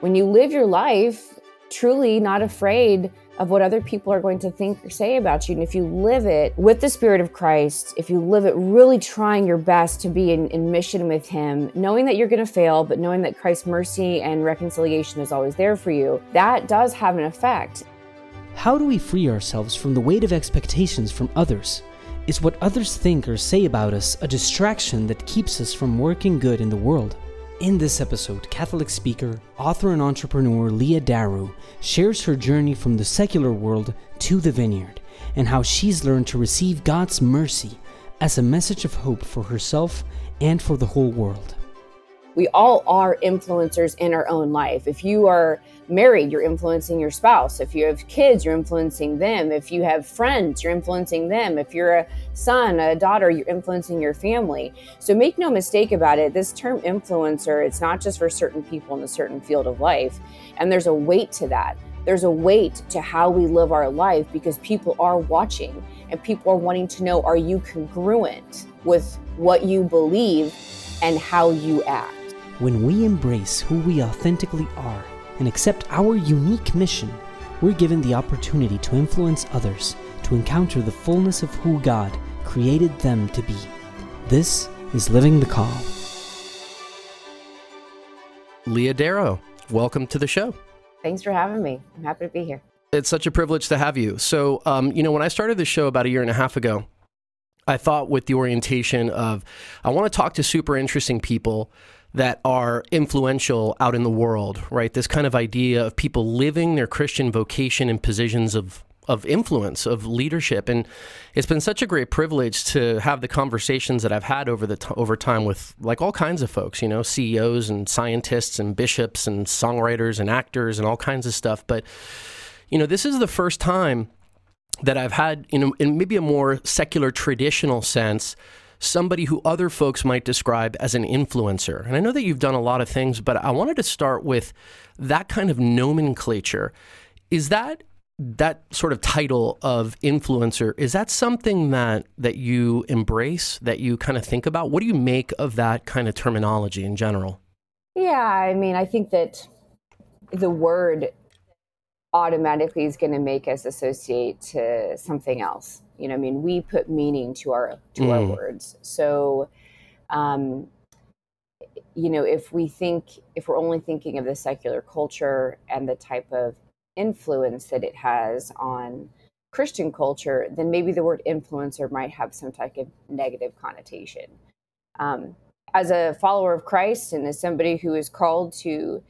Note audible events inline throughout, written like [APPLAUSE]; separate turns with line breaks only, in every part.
when you live your life truly not afraid of what other people are going to think or say about you. And if you live it with the Spirit of Christ, if you live it really trying your best to be in, in mission with Him, knowing that you're going to fail, but knowing that Christ's mercy and reconciliation is always there for you, that does have an effect.
How do we free ourselves from the weight of expectations from others? Is what others think or say about us a distraction that keeps us from working good in the world? In this episode, Catholic speaker, author, and entrepreneur Leah Darrow shares her journey from the secular world to the vineyard and how she's learned to receive God's mercy as a message of hope for herself and for the whole world
we all are influencers in our own life. If you are married, you're influencing your spouse. If you have kids, you're influencing them. If you have friends, you're influencing them. If you're a son, a daughter, you're influencing your family. So make no mistake about it, this term influencer, it's not just for certain people in a certain field of life. And there's a weight to that. There's a weight to how we live our life because people are watching and people are wanting to know are you congruent with what you believe and how you act?
When we embrace who we authentically are and accept our unique mission, we're given the opportunity to influence others to encounter the fullness of who God created them to be. This is Living the Call.
Leah Darrow, welcome to the show.
Thanks for having me. I'm happy to be here.
It's such a privilege to have you. So, um, you know, when I started the show about a year and a half ago, I thought with the orientation of I want to talk to super interesting people that are influential out in the world, right? This kind of idea of people living their Christian vocation in positions of of influence, of leadership, and it's been such a great privilege to have the conversations that I've had over the t- over time with like all kinds of folks, you know, CEOs and scientists and bishops and songwriters and actors and all kinds of stuff. But you know, this is the first time that I've had, you know, in maybe a more secular traditional sense, somebody who other folks might describe as an influencer. And I know that you've done a lot of things, but I wanted to start with that kind of nomenclature. Is that that sort of title of influencer is that something that that you embrace that you kind of think about what do you make of that kind of terminology in general
yeah i mean i think that the word automatically is going to make us associate to something else you know, I mean, we put meaning to our to mm. our words. So, um, you know, if we think if we're only thinking of the secular culture and the type of influence that it has on Christian culture, then maybe the word influencer might have some type of negative connotation. Um, as a follower of Christ and as somebody who is called to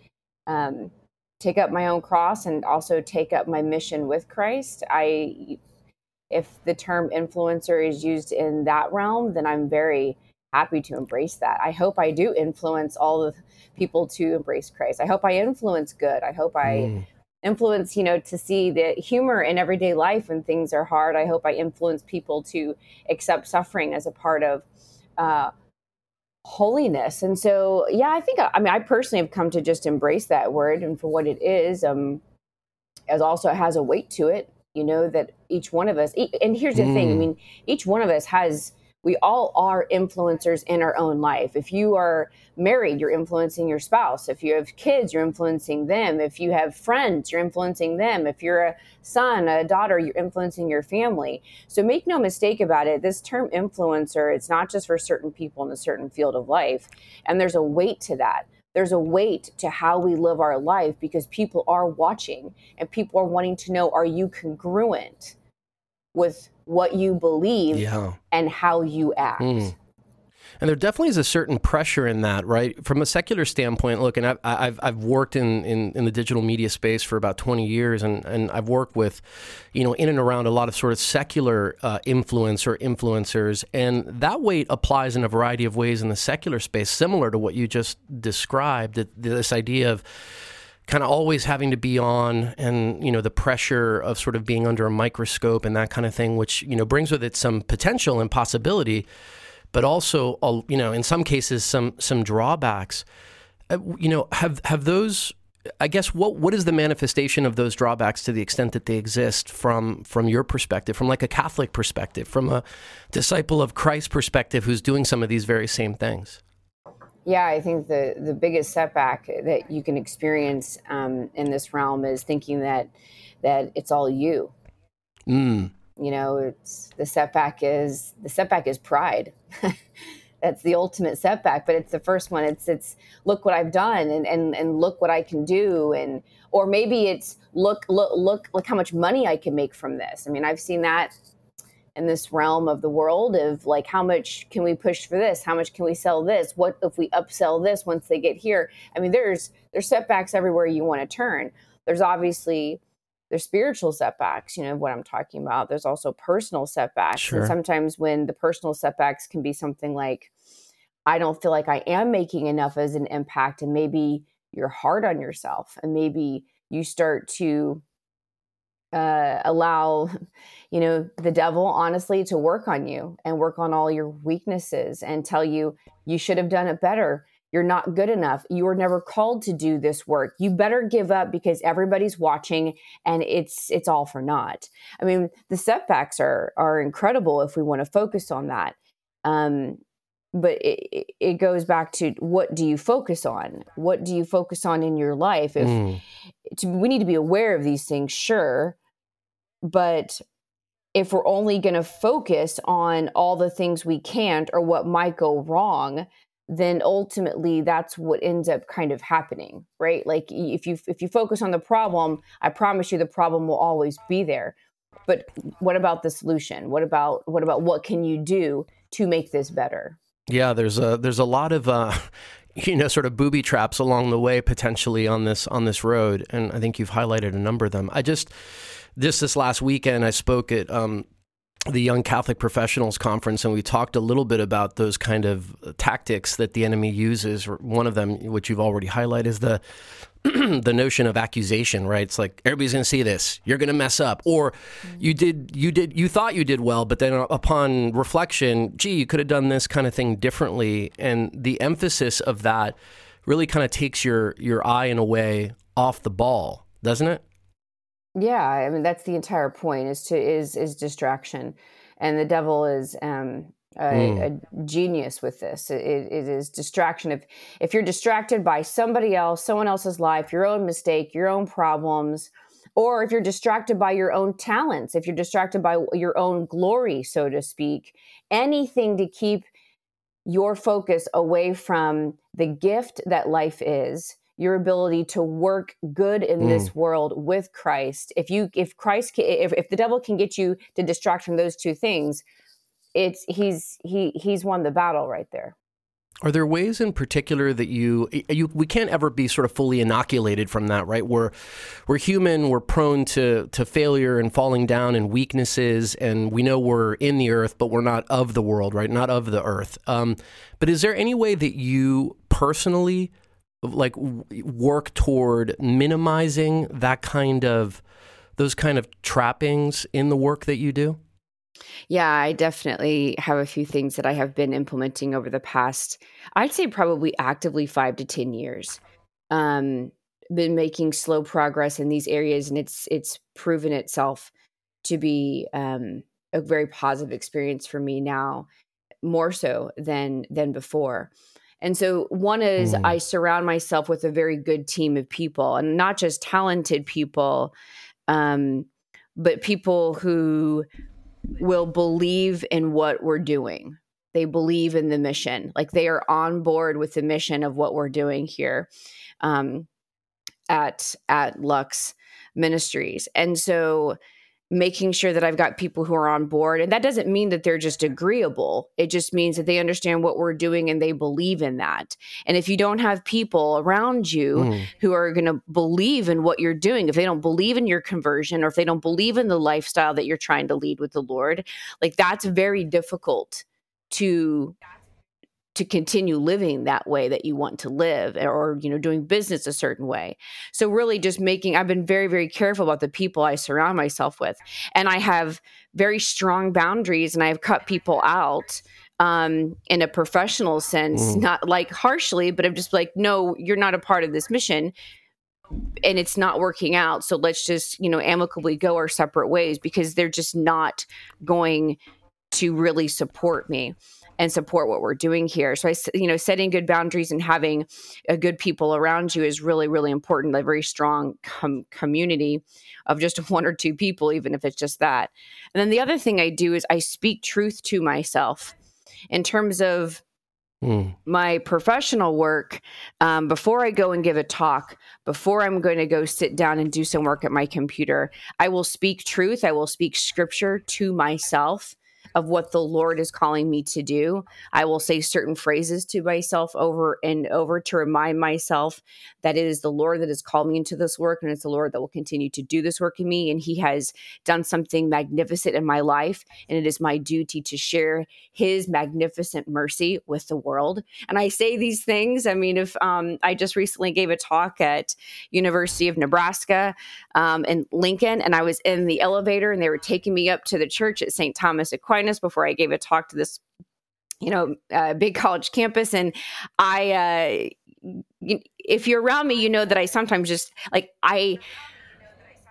um, take up my own cross and also take up my mission with Christ, I if the term influencer is used in that realm, then I'm very happy to embrace that. I hope I do influence all the people to embrace Christ. I hope I influence good. I hope I mm. influence, you know, to see the humor in everyday life when things are hard. I hope I influence people to accept suffering as a part of uh, holiness. And so, yeah, I think, I mean, I personally have come to just embrace that word and for what it is. Um, as also has a weight to it you know that each one of us and here's the mm. thing i mm. mean each one of us has we all are influencers in our own life. If you are married, you're influencing your spouse. If you have kids, you're influencing them. If you have friends, you're influencing them. If you're a son, a daughter, you're influencing your family. So make no mistake about it, this term influencer, it's not just for certain people in a certain field of life. And there's a weight to that there's a weight to how we live our life because people are watching and people are wanting to know are you congruent with what you believe yeah. and how you act. Mm.
And there definitely is a certain pressure in that, right? From a secular standpoint, look, and I've, I've, I've worked in, in, in, the digital media space for about 20 years, and, and I've worked with, you know, in and around a lot of sort of secular uh, influence or influencers. And that weight applies in a variety of ways in the secular space, similar to what you just described, this idea of, kind of always having to be on and you know the pressure of sort of being under a microscope and that kind of thing which you know brings with it some potential and possibility but also, you know, in some cases, some some drawbacks. Uh, you know, have have those? I guess what what is the manifestation of those drawbacks to the extent that they exist from from your perspective, from like a Catholic perspective, from a disciple of Christ perspective, who's doing some of these very same things?
Yeah, I think the the biggest setback that you can experience um, in this realm is thinking that that it's all you.
Mm.
You know, it's the setback is the setback is pride. [LAUGHS] That's the ultimate setback, but it's the first one. It's it's look what I've done and and and look what I can do and or maybe it's look look look look how much money I can make from this. I mean, I've seen that in this realm of the world of like how much can we push for this how much can we sell this what if we upsell this once they get here i mean there's there's setbacks everywhere you want to turn there's obviously there's spiritual setbacks you know what i'm talking about there's also personal setbacks
Sure.
and sometimes when the personal setbacks can be something like i don't feel like i am making enough as an impact and maybe you're hard on yourself and maybe you start to uh, allow [LAUGHS] you know the devil honestly to work on you and work on all your weaknesses and tell you you should have done it better you're not good enough you were never called to do this work you better give up because everybody's watching and it's it's all for naught i mean the setbacks are are incredible if we want to focus on that um but it, it goes back to what do you focus on what do you focus on in your life if
Mm.
to, we need to be aware of these things, sure. But if we're only going to focus on all the things we can't or what might go wrong, then ultimately that's what ends up kind of happening, right? Like if you if you focus on the problem, I promise you the problem will always be there. But what about the solution? What about what about what can you do to make this better?
Yeah, there's a there's a lot of uh, [LAUGHS] you know sort of booby traps along the way potentially on this on this road, and I think you've highlighted a number of them. I just just this last weekend I spoke at um, the Young Catholic Professionals Conference, and we talked a little bit about those kind of tactics that the enemy uses. One of them, which you've already highlighted, is the [CLEARS THROAT] the notion of accusation, right? It's like everybody's going to see this. You're going to mess up, or mm-hmm. you did, you did, you thought you did well, but then upon reflection, gee, you could have done this kind of thing differently. And the emphasis of that really kind of takes your your eye in a way off the ball, doesn't it?
Yeah, I mean that's the entire point is to is is distraction, and the devil is um, a, a genius with this. It, it is distraction. If if you're distracted by somebody else, someone else's life, your own mistake, your own problems, or if you're distracted by your own talents, if you're distracted by your own glory, so to speak, anything to keep your focus away from the gift that life is your ability to work good in
Mm.
this world with Christ. If you if Christ ca- if if the devil can get you to distract from those two things, it's he's he he's won the battle right there.
Are there ways in particular that you you we can't ever be sort of fully inoculated from that, right? We're we're human, we're prone to to failure and falling down and weaknesses, and we know we're in the earth, but we're not of the world, right? Not of the earth. Um, but is there any way that you personally like work toward minimizing that kind of those kind of trappings in the work that you do?
Yeah, I definitely have a few things that I have been implementing over the past, I'd say probably actively five to 10 years. Um, been making slow progress in these areas and it's it's proven itself to be um, a very positive experience for me now, more so than than before. And so one is
Mm.
I surround myself with a very good team of people and not just talented people, um, but people who will believe in what we're doing. They believe in the mission, like they are on board with the mission of what we're doing here um, at at Lux Ministries, and so making sure that I've got people who are on board, and that doesn't mean that they're just agreeable. It just means that they understand what we're doing and they believe in that. And if you don't have people around you
Mm.
who are going to believe in what you're doing if they don't believe in your conversion or if they don't believe in the lifestyle that you're trying to lead with the lord like that's very difficult to to continue living that way that you want to live or you know doing business a certain way so really just making i've been very very careful about the people i surround myself with and i have very strong boundaries and i've cut people out um, in a professional sense,
Mm.
not like harshly, but I'm just like, no, you're not a part of this mission and it's not working out. So let's just, you know, amicably go our separate ways because they're just not going to really support me. And support what we're doing here. So I, you know, setting good boundaries and having a good people around you is really, really important. A very strong com- community of just [LAUGHS] one or two people, even if it's just that. And then the other thing I do is I speak truth to myself in terms of Mm. my professional work um, before I go and give a talk, before I'm going to go sit down and do some work at my computer, I will speak truth. I will speak scripture to myself of what the Lord is calling me to do. I will say certain phrases to myself over and over to remind myself that it is the Lord that has called me into this work and it's the Lord that will continue to do this work in me. And He has done something magnificent in my life. And it is my duty to share His magnificent mercy with the world. And I say these things. I mean, if um, I just recently gave a talk at University of Nebraska um, in Lincoln, and I was in the elevator and they were taking me up to the church at St. Thomas Aquinas before I gave a talk to this, you know, uh, big college campus. And I, uh, if you're around me, you know that I sometimes just like, I,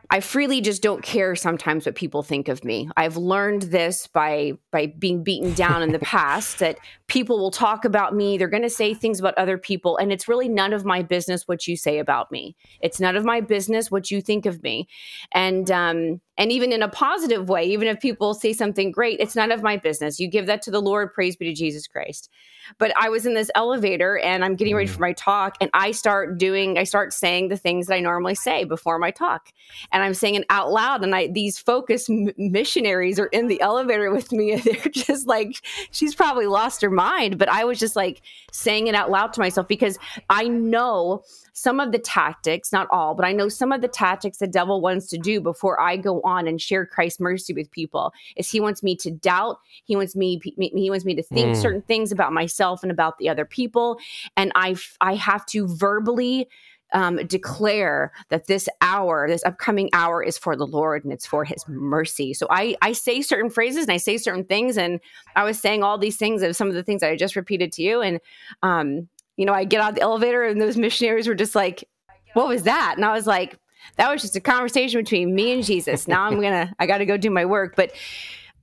I freely just don't care sometimes what people think of me. I've learned this by by being beaten down in the [LAUGHS] past that people will talk about me, they're going to say things about other people and it's really none of my business what you say about me. It's none of my business what you think of me. And um and even in a positive way, even if people say something great, it's none of my business. You give that to the Lord, praise be to Jesus Christ. But I was in this elevator and I'm getting ready for mm. my talk and I start doing I start saying the things that I normally say before my talk. And I'm saying it out loud and I these focus m- missionaries are in the elevator with me [LAUGHS] and they're just like she's probably lost her mind, but I was just like saying it out loud to myself because I know some of the tactics, not all, but I know some of the tactics the devil wants to do before I go on and share Christ's mercy with people is he wants me to doubt, he wants me he wants me to think mm. certain things about myself and about the other people and I I have to verbally um, declare that this hour, this upcoming hour, is for the Lord and it's for His mercy. So I I say certain phrases and I say certain things, and I was saying all these things of some of the things that I just repeated to you, and um, you know, I get out the elevator and those missionaries were just like, what was that? And I was like, that was just a conversation between me and Jesus. Now I'm to, I got to go do my work. But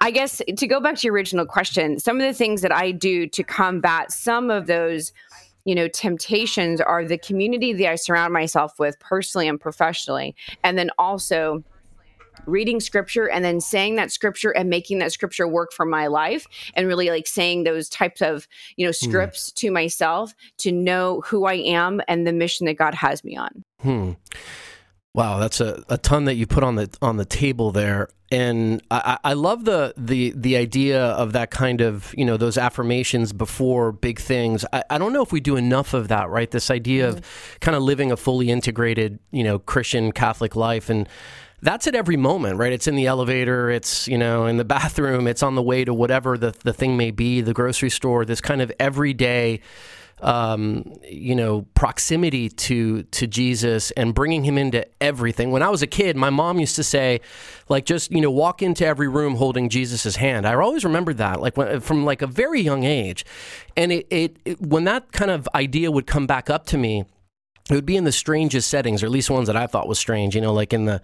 I guess to go back to your original question, some of the things that I do to combat some of those, you know, temptations are the community that I surround myself with personally and professionally. And then also, reading scripture and then saying that scripture and making that scripture work for my life and really like saying those types of you know hmm. scripts to myself to know who i am and the mission that god has me on
hmm. Wow that's a, a ton that you put on the on the table there and I, I love the, the the idea of that kind of you know those affirmations before big things. I, I don't know if we do enough of that, right? This idea mm-hmm. of kind of living a fully integrated you know Christian Catholic life, and that's at every moment, right? It's in the elevator, it's, you know, in the [LAUGHS] bathroom, it's on the way to whatever the, the thing may be, the grocery store, this kind of everyday, um, you know, proximity to to Jesus and bringing him into everything. When I was a kid, my mom used to say, like, just you know, walk into every room holding Jesus's hand. I always remembered that, like when, from like a very young age, and it, it, it when that kind of idea would come back up to me it would be in the strangest settings, or at least ones that I thought was strange. You know, like in the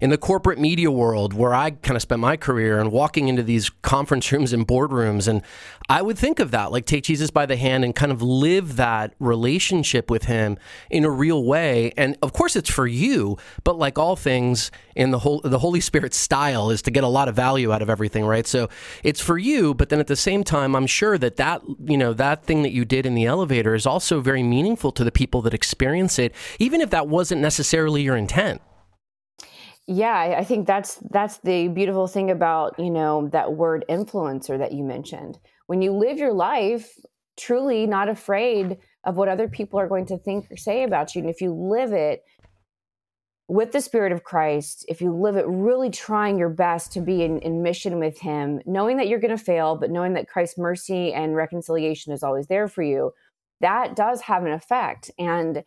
in the corporate media world where I kind of spent my career, and walking into these conference [LAUGHS] rooms and boardrooms, and I would think of that, like take Jesus by the hand and kind of live that relationship with Him in a real way. And of course, it's for you, but like all things in the whole the Holy Spirit style is to get a lot of value out of everything, right? So it's for you, but then at the same time, I'm sure that that you know that thing that you did in the elevator is also very meaningful to the people that experience even if that wasn't necessarily your intent.
Yeah, I think that's that's the beautiful thing about, you know, that word influencer that you mentioned. When you live your life truly not afraid of what other people are going to think or say about you, and if you live it with the Spirit of Christ, if you live it really trying your best to be in, in mission with Him, knowing that you're going to fail, but knowing that Christ's mercy and reconciliation is always there for you, that does have an effect. And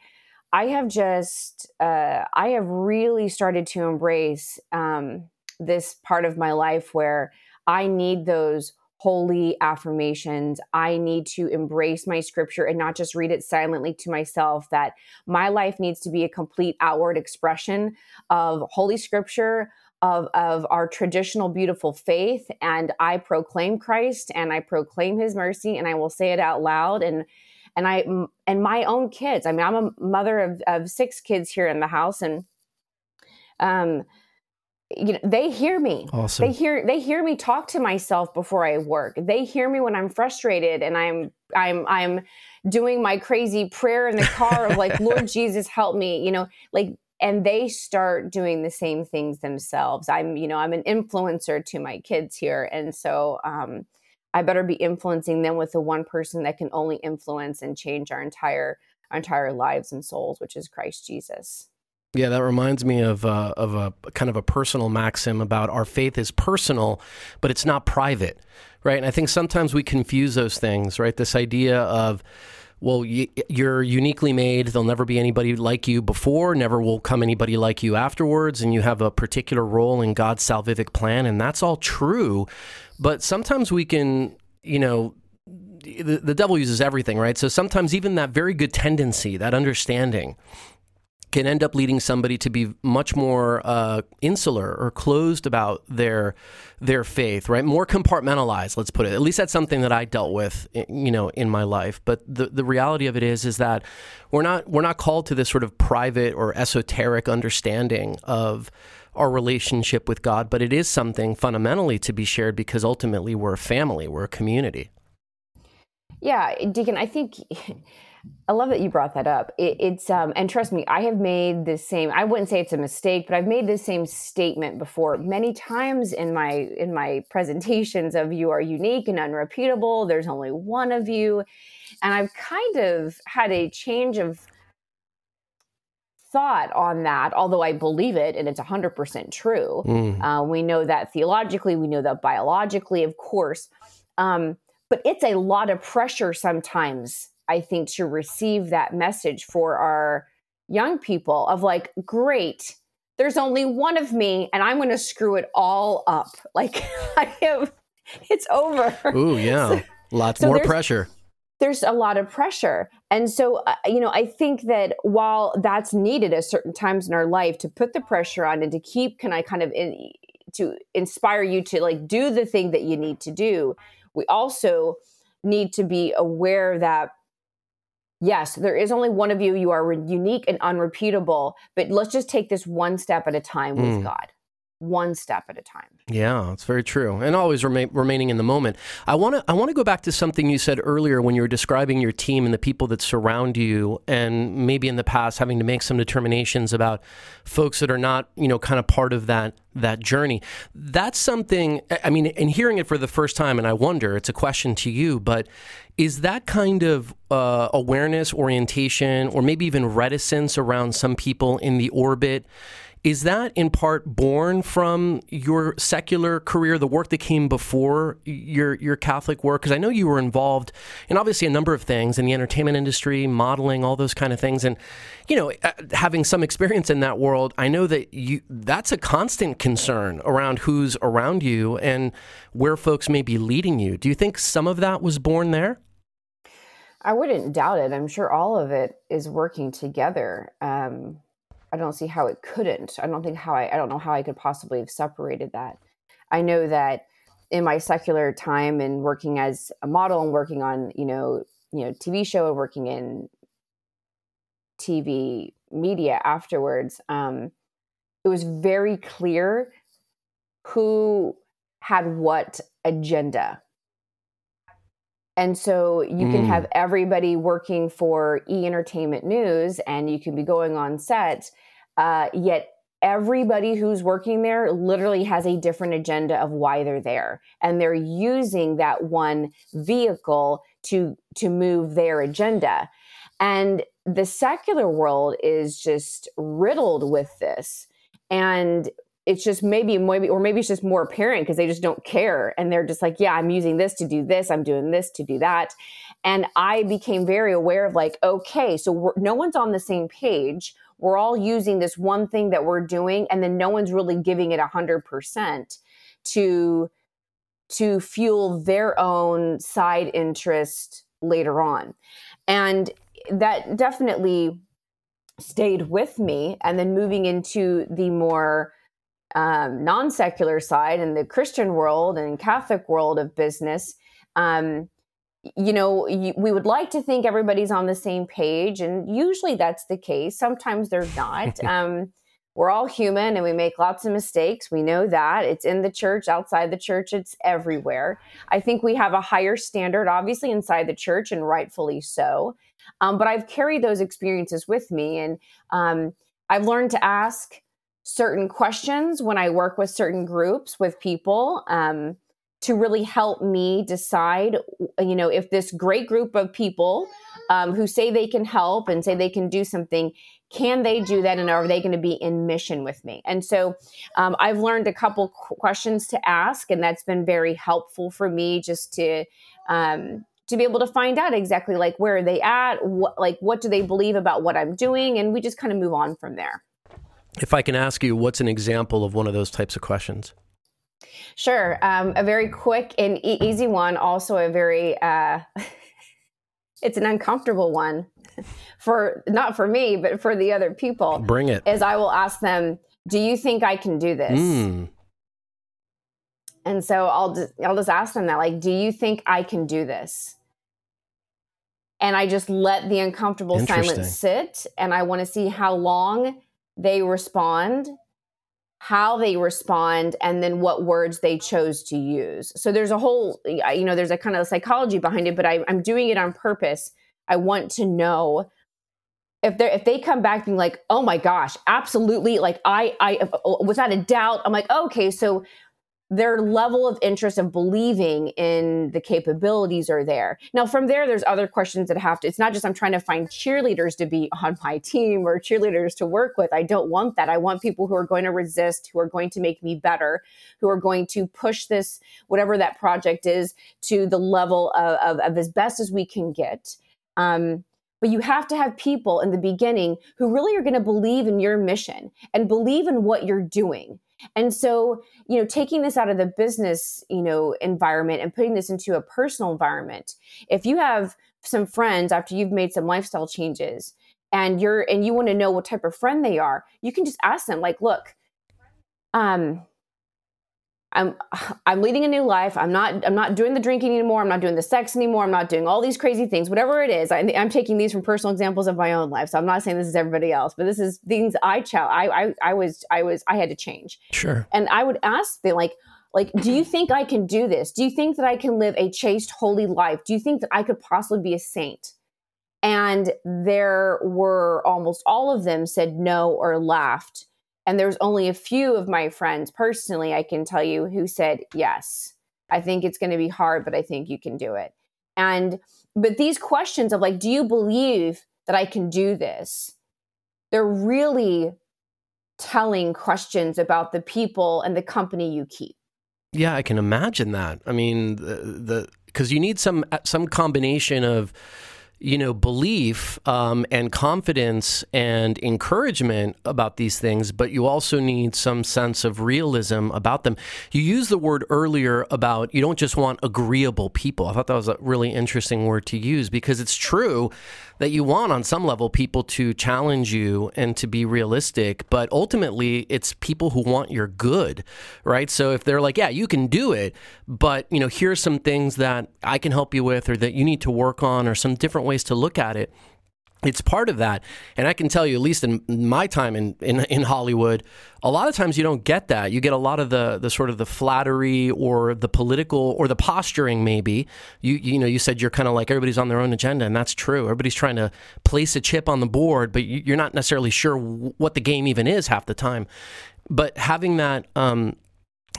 I have just, uh, I have really started to embrace um, this part of my life where I need those holy affirmations. I need to embrace my scripture and not just read it silently to myself, that my life needs to be a complete outward expression of holy scripture, of, of our traditional beautiful faith and i proclaim christ and i proclaim his mercy and i will say it out loud and and i and my own kids. I mean i'm a mother of, of six kids here in the house and um you know they hear me.
Awesome.
they hear they hear me talk to myself before i work. They hear me when i'm frustrated and i'm i'm i'm doing my crazy prayer in the car of like [LAUGHS] lord jesus help me you know like and they start doing the same things themselves. I'm you know i'm an influencer to my kids here and so um i better be influencing them with the one person that can only influence and change our entire our entire lives and souls which is christ jesus
yeah, that reminds me of uh, of a kind of a personal maxim about our faith is personal, but it's not private, right? And I think sometimes we confuse those things, right? This idea of well, you're uniquely made. There'll never be anybody like you before. Never will come anybody like you afterwards. And you have a particular role in God's salvific plan. And that's all true. But sometimes we can, you know, the, the devil uses everything, right? So sometimes even that very good tendency, that understanding, can end up leading somebody to be much more uh, insular or closed about their their faith, right? More compartmentalized, let's put it. At least that's something that I dealt with, you know, in my life. But the the reality of it is, is that we're not we're not called to this sort of private or esoteric understanding of our relationship with God, but it is something fundamentally to be shared because ultimately we're a family, we're a community.
Yeah, Deacon, I think [LAUGHS] I love that you brought that up. It, it's um, and trust me, I have made the same. I wouldn't say it's a mistake, but I've made the same statement before many times in my in my presentations of you are unique and unrepeatable. There's only one of you, and I've kind of had a change of thought on that. Although I believe it, and it's hundred percent true. Mm. Uh, we know that theologically, we know that biologically, of course. Um, but it's a lot of pressure sometimes I think, to receive that message for our young people of like, great, there's only one of me and I'm going to screw it all up. [LAUGHS] Like, [LAUGHS] I have, it's over.
Ooh, yeah. [LAUGHS] So, Lots so more pressure.
There's a lot of pressure. And so, uh, you know, I think that while that's needed at certain times in our life to put the pressure on and to keep, can I kind of in, to inspire you to like do the thing that you need to do, we also need to be aware that yes, there is only one of you. You are unique and unrepeatable, but let's just take this one step at a time with mm. God. One step at a time.
Yeah, it's very true, and always remain, remaining in the moment. I want to I want to go back to something you said earlier when you were describing your team and the people that surround you, and maybe in the past having to make some determinations about folks that are not you know kind of part of that that journey. That's something. I mean, and hearing it for the first time, and I wonder. It's a question to you, but is that kind of uh, awareness, orientation, or maybe even reticence around some people in the orbit? Is that in part born from your secular career, the work that came before your your Catholic work? Because I know you were involved in obviously a number of things in the entertainment industry, modeling, all those kind of things, and you know, uh, having some experience in that world, I know that you that's a constant concern around who's around you and where folks may be leading you. Do you think some of that was born there?
I wouldn't doubt it. I'm sure all of it is working together. Um, I don't see how it couldn't. I don't think how I, I don't know how I could possibly have separated that. I know that in my secular time and working as a model and working on, you know, you know, TV show and working in TV media afterwards, um, it was very clear who had what agenda and so you can mm. have everybody working for E Entertainment News and you can be going on set, uh, yet everybody who's working there literally has a different agenda of why they're there. And they're using that one vehicle to, to move their agenda. And the secular world is just riddled with this. And it's just maybe maybe or maybe it's just more apparent because they just don't care and they're just like yeah i'm using this to do this i'm doing this to do that. And i became very aware of like okay so no one's on the same page. We're all using this one thing that we're doing and then no one's really giving it 100% to to fuel their own side interest later on. And that definitely stayed with me and then moving into the more um, non secular side and the Christian world and Catholic world of business, um, you know, you, we would like to think everybody's on the same page, and usually that's the case. Sometimes they're not. [LAUGHS] um, we're all human and we make lots of mistakes. We know that. It's in the church, outside the church, it's everywhere. I think we have a higher standard, obviously, inside the church, and rightfully so. Um, but I've carried those experiences with me, and um, I've learned to ask certain questions when I work with certain groups with people. Um, to really help me decide, you know, if this great group of people um, who say they can help and say they can do something, can they do that and are they going to be in mission with me? And so um, I've learned a couple questions to ask, and that's been very helpful for me just to. Um, to be able to find out exactly like where are they at what like what do they believe about what i'm doing and we just kind of move on from there
if i can ask you what's an example of one of those types of questions
Sure. Um, a very quick and e- easy one. Also, a very uh, [LAUGHS] it's an uncomfortable one [LAUGHS] for not for me, but for the other people.
Bring it.
Is I will ask them, "Do you think I can do this?" Mm. And so I'll just I'll just ask them that, like, "Do you think I can do this?" And I just let the uncomfortable silence sit, and I want to see how long they respond how they respond and then what words they chose to use. So there's a whole, you know, there's a kind of psychology behind it, but I, am doing it on purpose. I want to know if they if they come back being like, oh my gosh, absolutely, like I I uh, without a doubt, I'm like, oh, okay, so their level of interest of believing in the capabilities are there. Now, from there, there's other questions that have to, it's not just I'm trying to find cheerleaders to be on my [LAUGHS] team or cheerleaders to work with. I don't want that. I want people who are going to resist, who are going to make me better, who are going to push this, whatever that project is, to the level of, of, of as best as we can get. Um, but you have to have people in the beginning who really are going to believe in your mission and believe in what you're doing and so, you know, taking this out of the business, you know, environment and putting this into a personal environment. If you have some friends after you've made some lifestyle changes and you're and you want to know what type of friend they are, you can just ask them like, "Look, um I'm I'm leading a new life. I'm not I'm not doing the drinking anymore. I'm not doing the sex anymore. I'm not doing all these crazy things. Whatever it is, I, am taking these from personal examples of my own life. So I'm not saying this is everybody else, but this is things I ch- I, I I was I was I had to change.
Sure.
And I would ask them like like do you think I can do this? Do you think that I can live a chaste, holy life? Do you think that I could possibly be a saint? And there were almost all of them said no or laughed and there's only a few of my friends personally, I can tell you, who said, yes, I think it's going to be hard, but I think you can do it. And, but these questions of like, do you believe that I can do this? They're really telling questions about the people and the company you keep.
Yeah, I can imagine that. I mean, the because you need some some combination of you know, belief um, and confidence and encouragement about these things, but you also need some sense of realism about them. You used the word earlier about you don't just want agreeable people. I thought that was a really interesting word to use because it's true that you want, on some level, people to challenge you and to be realistic, but ultimately, it's people who want your good, right? So if they're like, yeah, you can do it, but, you know, here's some things that I can help you with or that you need to work on or some different ways to look at it it's part of that. And I can tell you, at least in my time in, in, in, Hollywood, a lot of times you don't get that. You get a lot of the, the sort of the flattery or the political or the posturing, maybe. You, you know, you said you're kind of like everybody's on their own agenda, and that's true. Everybody's trying to place a chip on the board, but you're not necessarily sure what the game even is half the time. But having that, um,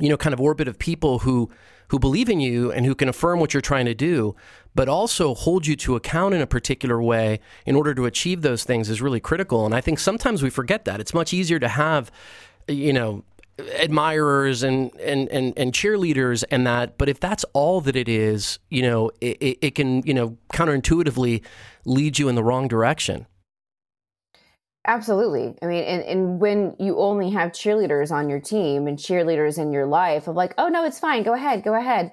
you know, kind of orbit of people who who believe in you and who can affirm what you're trying to do, but also hold you to account in a particular way in order to achieve those things is really critical. And I think sometimes we forget that. It's much easier to have, you know, admirers and, and, and, and cheerleaders and that. But if that's all that it is, you know, it, it can, you know, counterintuitively lead you in the wrong direction.
Absolutely. I mean, and, and when you only have cheerleaders on your team and cheerleaders in your life of like, oh no, it's fine, go ahead, go ahead.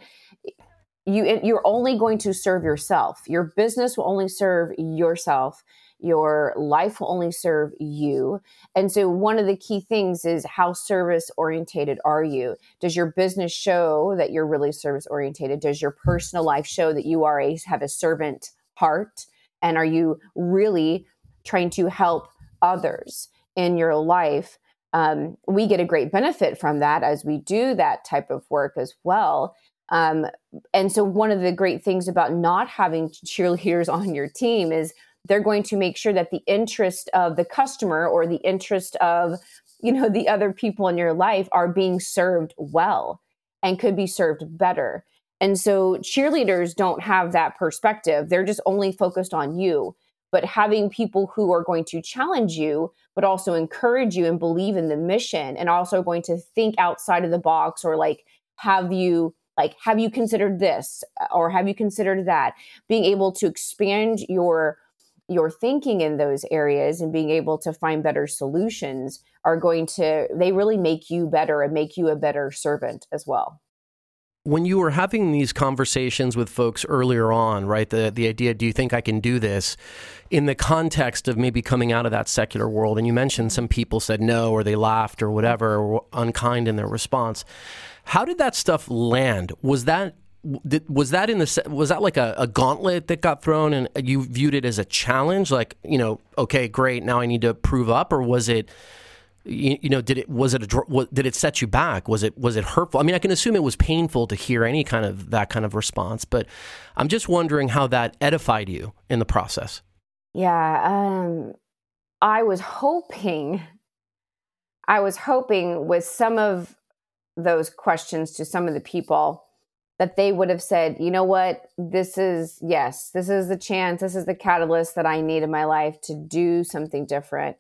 You you're only going to serve yourself. Your business will only serve yourself. your life will only serve you. And so, one of the key things is how service orientated are you? Does your business show that you're really service orientated? Does your personal life show that you are a have a servant heart? And are you really trying to help others in your life? Um, we get a great benefit from that as we do that type of work as well. Um, and so, one of the great things about not having cheerleaders on your team is they're going to make sure that the interest of the customer or the interest of you know the other people in your life are being served well and could be served better. And so cheerleaders don't have that perspective. They're just only focused on you. But having people who are going to challenge you but also encourage you and believe in the mission and also going to think outside of the box or like have you like have you considered this or have you considered that? Being able to expand your your thinking in those areas and being able to find better solutions are going to they really make you better and make you a better servant as well.
When you were having these conversations with folks earlier on right the the idea do you think I can do this? In the context of maybe coming out of that secular world and you mentioned some people said no or they laughed or whatever or unkind in their response how did that stuff land? Was that was that in the was that like a, a, gauntlet that got thrown and you viewed it as a challenge? Like you know okay great now i need to prove up or was it you, you know did it was it a did it set you back? Was it was it hurtful? I mean i can assume it was painful to hear any kind of that kind of response but i'm just wondering how that edified you in the process.
Yeah um i was hoping i was hoping with some of those questions to some of the people that they would have said, you know what, this is, yes, this is the chance, this is the catalyst that I need in my life to do something different.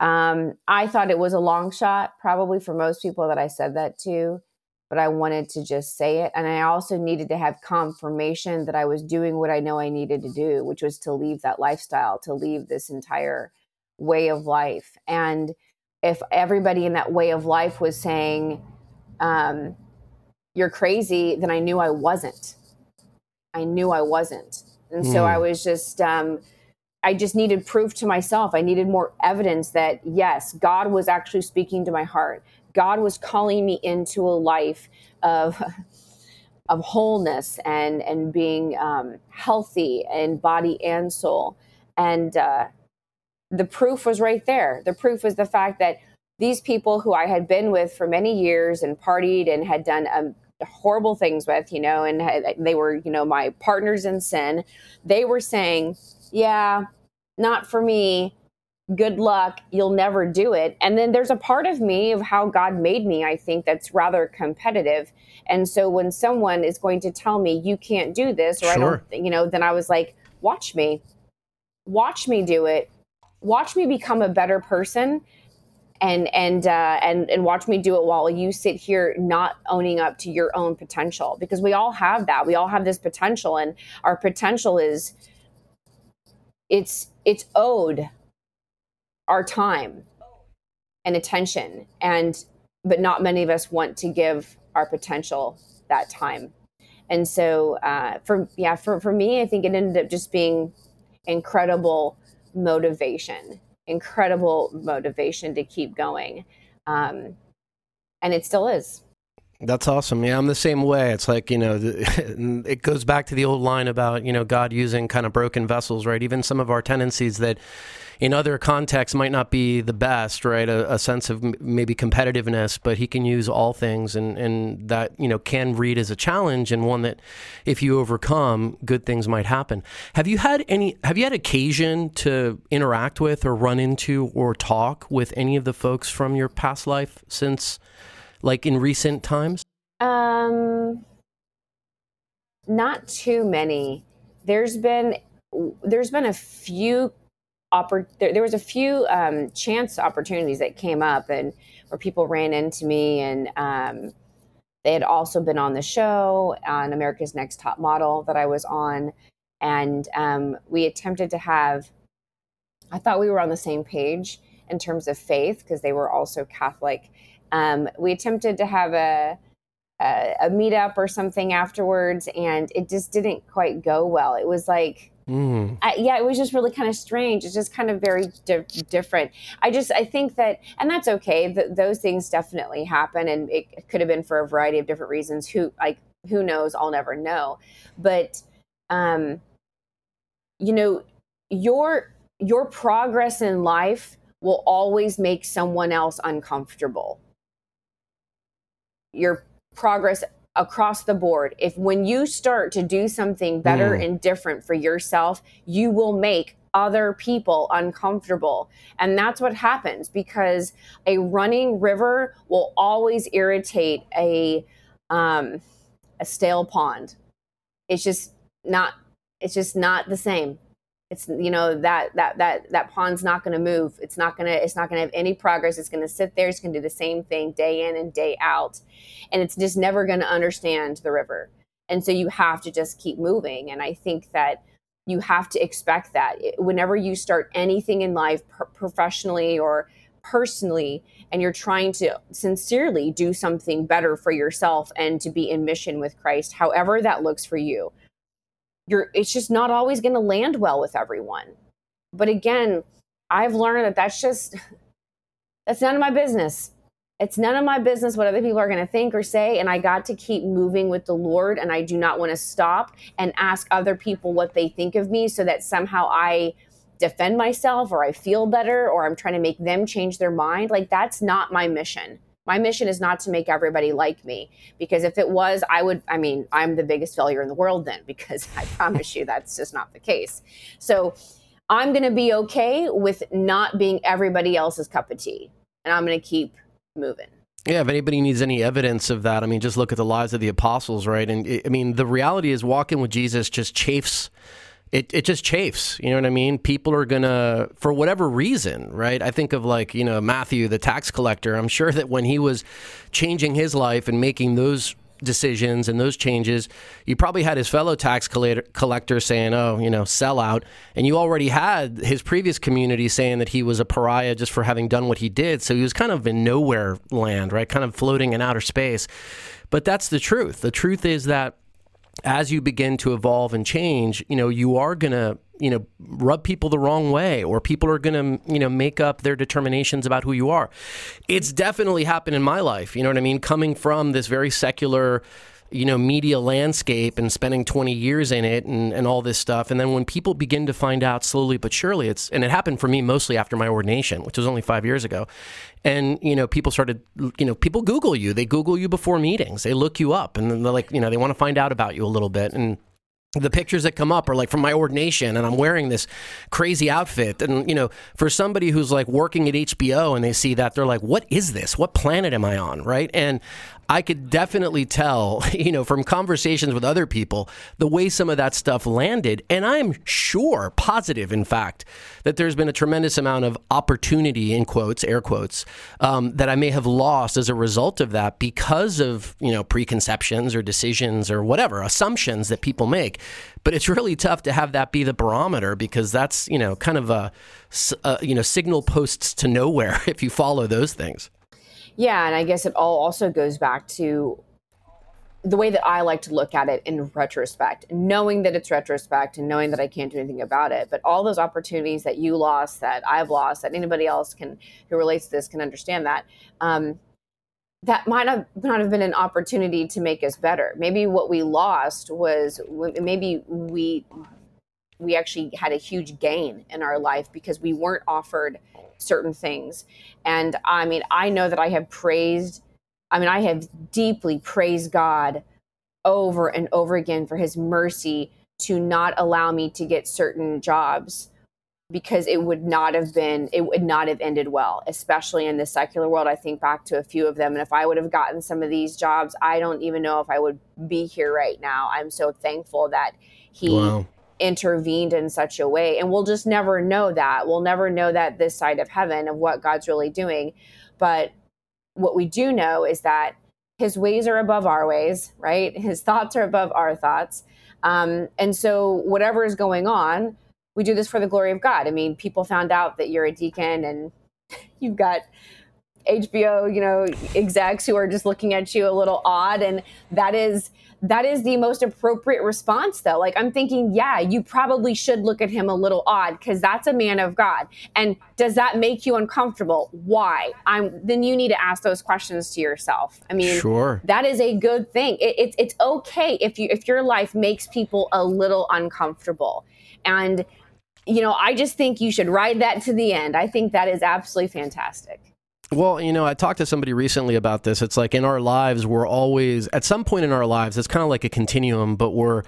Um, I thought it was a long shot, probably for most people that I said that to, but I wanted to just say it. And I also needed to have confirmation that I was doing what I know I needed to do, which was to leave that lifestyle, to leave this entire way of life. And if everybody in that way of life was saying, um, you're crazy, then I knew I wasn't. I knew I wasn't. And mm. so I hmm. was just, um, I just needed proof to myself. I needed more evidence that, yes, God was actually speaking to my heart. God was calling me into a life of, [LAUGHS] of wholeness and, and being um, healthy in body and soul. And uh, the proof was right there. The proof was the fact that these people who I had been with for many years and partied and had done um, horrible things with, you know, and they were, you know, my partners in sin, they were saying, yeah, not for me. Good luck. You'll never do it. And then there's a part of me of how God made me, I think, that's rather competitive. And so when someone is going to tell me, you can't do this, or sure. I don't, you know, then I was like, watch me. Watch me do it. Watch me become a better person and and uh, and and watch me do it while you sit here not owning up to your own potential because we all have that. We all have this potential and our potential is it's it's owed our time and attention and but not many of us want to give our potential that time. And so uh, for yeah for, for me i think it ended up just being incredible motivation incredible motivation to keep going. Um, and it still is.
That's awesome. Yeah, I'm the same way. It's like, you know, [LAUGHS] it goes back to the old line about, you know, God using kind of broken vessels, right? Even some of our tendencies that in other contexts might not be the best, right? A, a, sense of maybe competitiveness, but he can use all things, and, and that you know can read as a challenge and one that, if you overcome, good things might happen. Have you had any? Have you had occasion to interact with, or run into, or talk with any of the folks from your past life since, like in recent times?
Um, not too many. There's been there's been a few oppor- there, there was a few um, chance opportunities that came up and where people ran into me and um, they had also been on the show on America's Next Top Model that I was on. And um, we attempted to have, I thought we were on the same page in terms of faith because they were also Catholic. Um, we attempted to have a, a, a meetup or something afterwards, and it just didn't quite go well. It was like Mm. I, yeah, it was just really kind of strange. It's just kind of very di- different. I just, I think that, and that's okay. Th- those things definitely happen, and it could have been for a variety of different reasons. Who, like, who knows? I'll never know. But, um, you know, your your progress in life will always make someone else uncomfortable. Your progress across the board. If when you start to do something better mm. and different for yourself, you will make other people uncomfortable. And that's what happens because a running river will always irritate a um, a stale pond. It's just not it's just not the same it's you know that that that that pond's not going to move. It's not going to it's not going to have any progress. It's going to sit there. It's going to do the same thing day in and day out. And it's just never going to understand the river. And so you have to just keep moving. And i think that you have to expect that. Whenever you start anything in life professionally or personally and you're trying to sincerely do something better for yourself and to be in mission with Christ however that looks for you you're it's just not always going to land well with everyone. But again i've learned that that's just that's none of my business. It's none of my business what other people are going to think or say and i got to keep moving with the lord and i do not want to stop and ask other people what they think of me so that somehow i defend myself or i feel better or i'm trying to make them change their mind. Like that's not my mission my mission is not to make everybody like me because if it was, I would, I mean, I'm the biggest failure in the world then [LAUGHS] because I promise you that's just not the case. So I'm going to be okay with not being everybody else's cup of tea and I'm going to keep moving.
Yeah, if anybody needs any evidence of that, I mean, just look at the lives of the apostles, right? And I mean, the reality is walking with Jesus just chafes it, it just chafes. You know what I mean? People are going to, for whatever reason, right? I think of like, you know, Matthew, the tax collector. I'm sure that when he was changing his life and making those decisions and those changes, you probably had his fellow tax collector saying, oh, you know, sell out. And you already had his previous community saying that he was a pariah just for having done what he did. So he was kind of in nowhere land, right? Kind of floating in outer space. But that's the truth. The truth is that as you begin to evolve and change, you know, you are going to, you know, rub people the wrong way or people are going to, you know, make up their determinations about who you are. It's definitely happened in my life. You know what I mean? Coming from this very secular, you know, media landscape and spending 20 years in it and, and all this stuff. And then when people begin to find out slowly but surely, it's, and it happened for me mostly after my ordination, which was only five years ago. And, you know, people started, you know, people Google you. They Google you before meetings. They look you up and they're like, you know, they want to find out about you a little bit. And, the pictures that come up are like from my ordination and I'm wearing this crazy outfit and you know for somebody who's like working at HBO and they see that they're like what is this what planet am I on right and I could definitely tell, [LAUGHS] you know, from conversations with other people, the way some of that stuff landed. And I'm sure, positive, in fact, that there's been a tremendous amount of opportunity, in quotes, air quotes, um, that I may have lost as a result of that because of, you know, preconceptions or decisions or whatever, assumptions that people make. But it's really tough to have that be the barometer because that's, you know, kind of a, a you know, signal posts to nowhere [LAUGHS] if you follow those things.
Yeah, and I guess it all also goes back to the way that I like to look at it in retrospect, knowing that it's retrospect and knowing that I can't do anything about it. But all those opportunities that you lost, that I've lost, that anybody else can who relates to this can understand that. Um, that might have not have been an opportunity to make us better. Maybe what we lost was maybe we we actually had a huge gain in our life because we weren't offered certain things. And I mean, I know that I have praised, I mean, I have deeply praised God over and over again for his mercy to not allow me to get certain jobs because it would not have been it would not have ended well especially in the secular world. I think back to a few of them. And if i would have gotten some of these jobs i don't even know if i would be here right now. I'm so thankful that he wow intervened in such a way. And we'll just never know that. We'll never know that this side of heaven of what God's really doing. But what we do know is that his ways are above our ways, right? [LAUGHS] His thoughts are above our thoughts. Um, and so, whatever is going on, we do this for the glory of God. I mean, people found out that you're a deacon and [LAUGHS] you've got HBO, you know, execs who are just looking at you a little odd. And that is that is the most appropriate response though. Like i'm thinking yeah you probably should look at him a little odd because that's a man of god. And does that make you uncomfortable? Why? I'm then you need to ask those questions to yourself. I mean
sure.
that is a good thing. It, it, it's okay if you if your life makes people a little uncomfortable. And you know i just think you should ride that to the end. I think that is absolutely fantastic
well, you know, I talked to somebody recently about this. It's like in our lives, we're always, at some point in our lives, it's kind of like a continuum, but we're,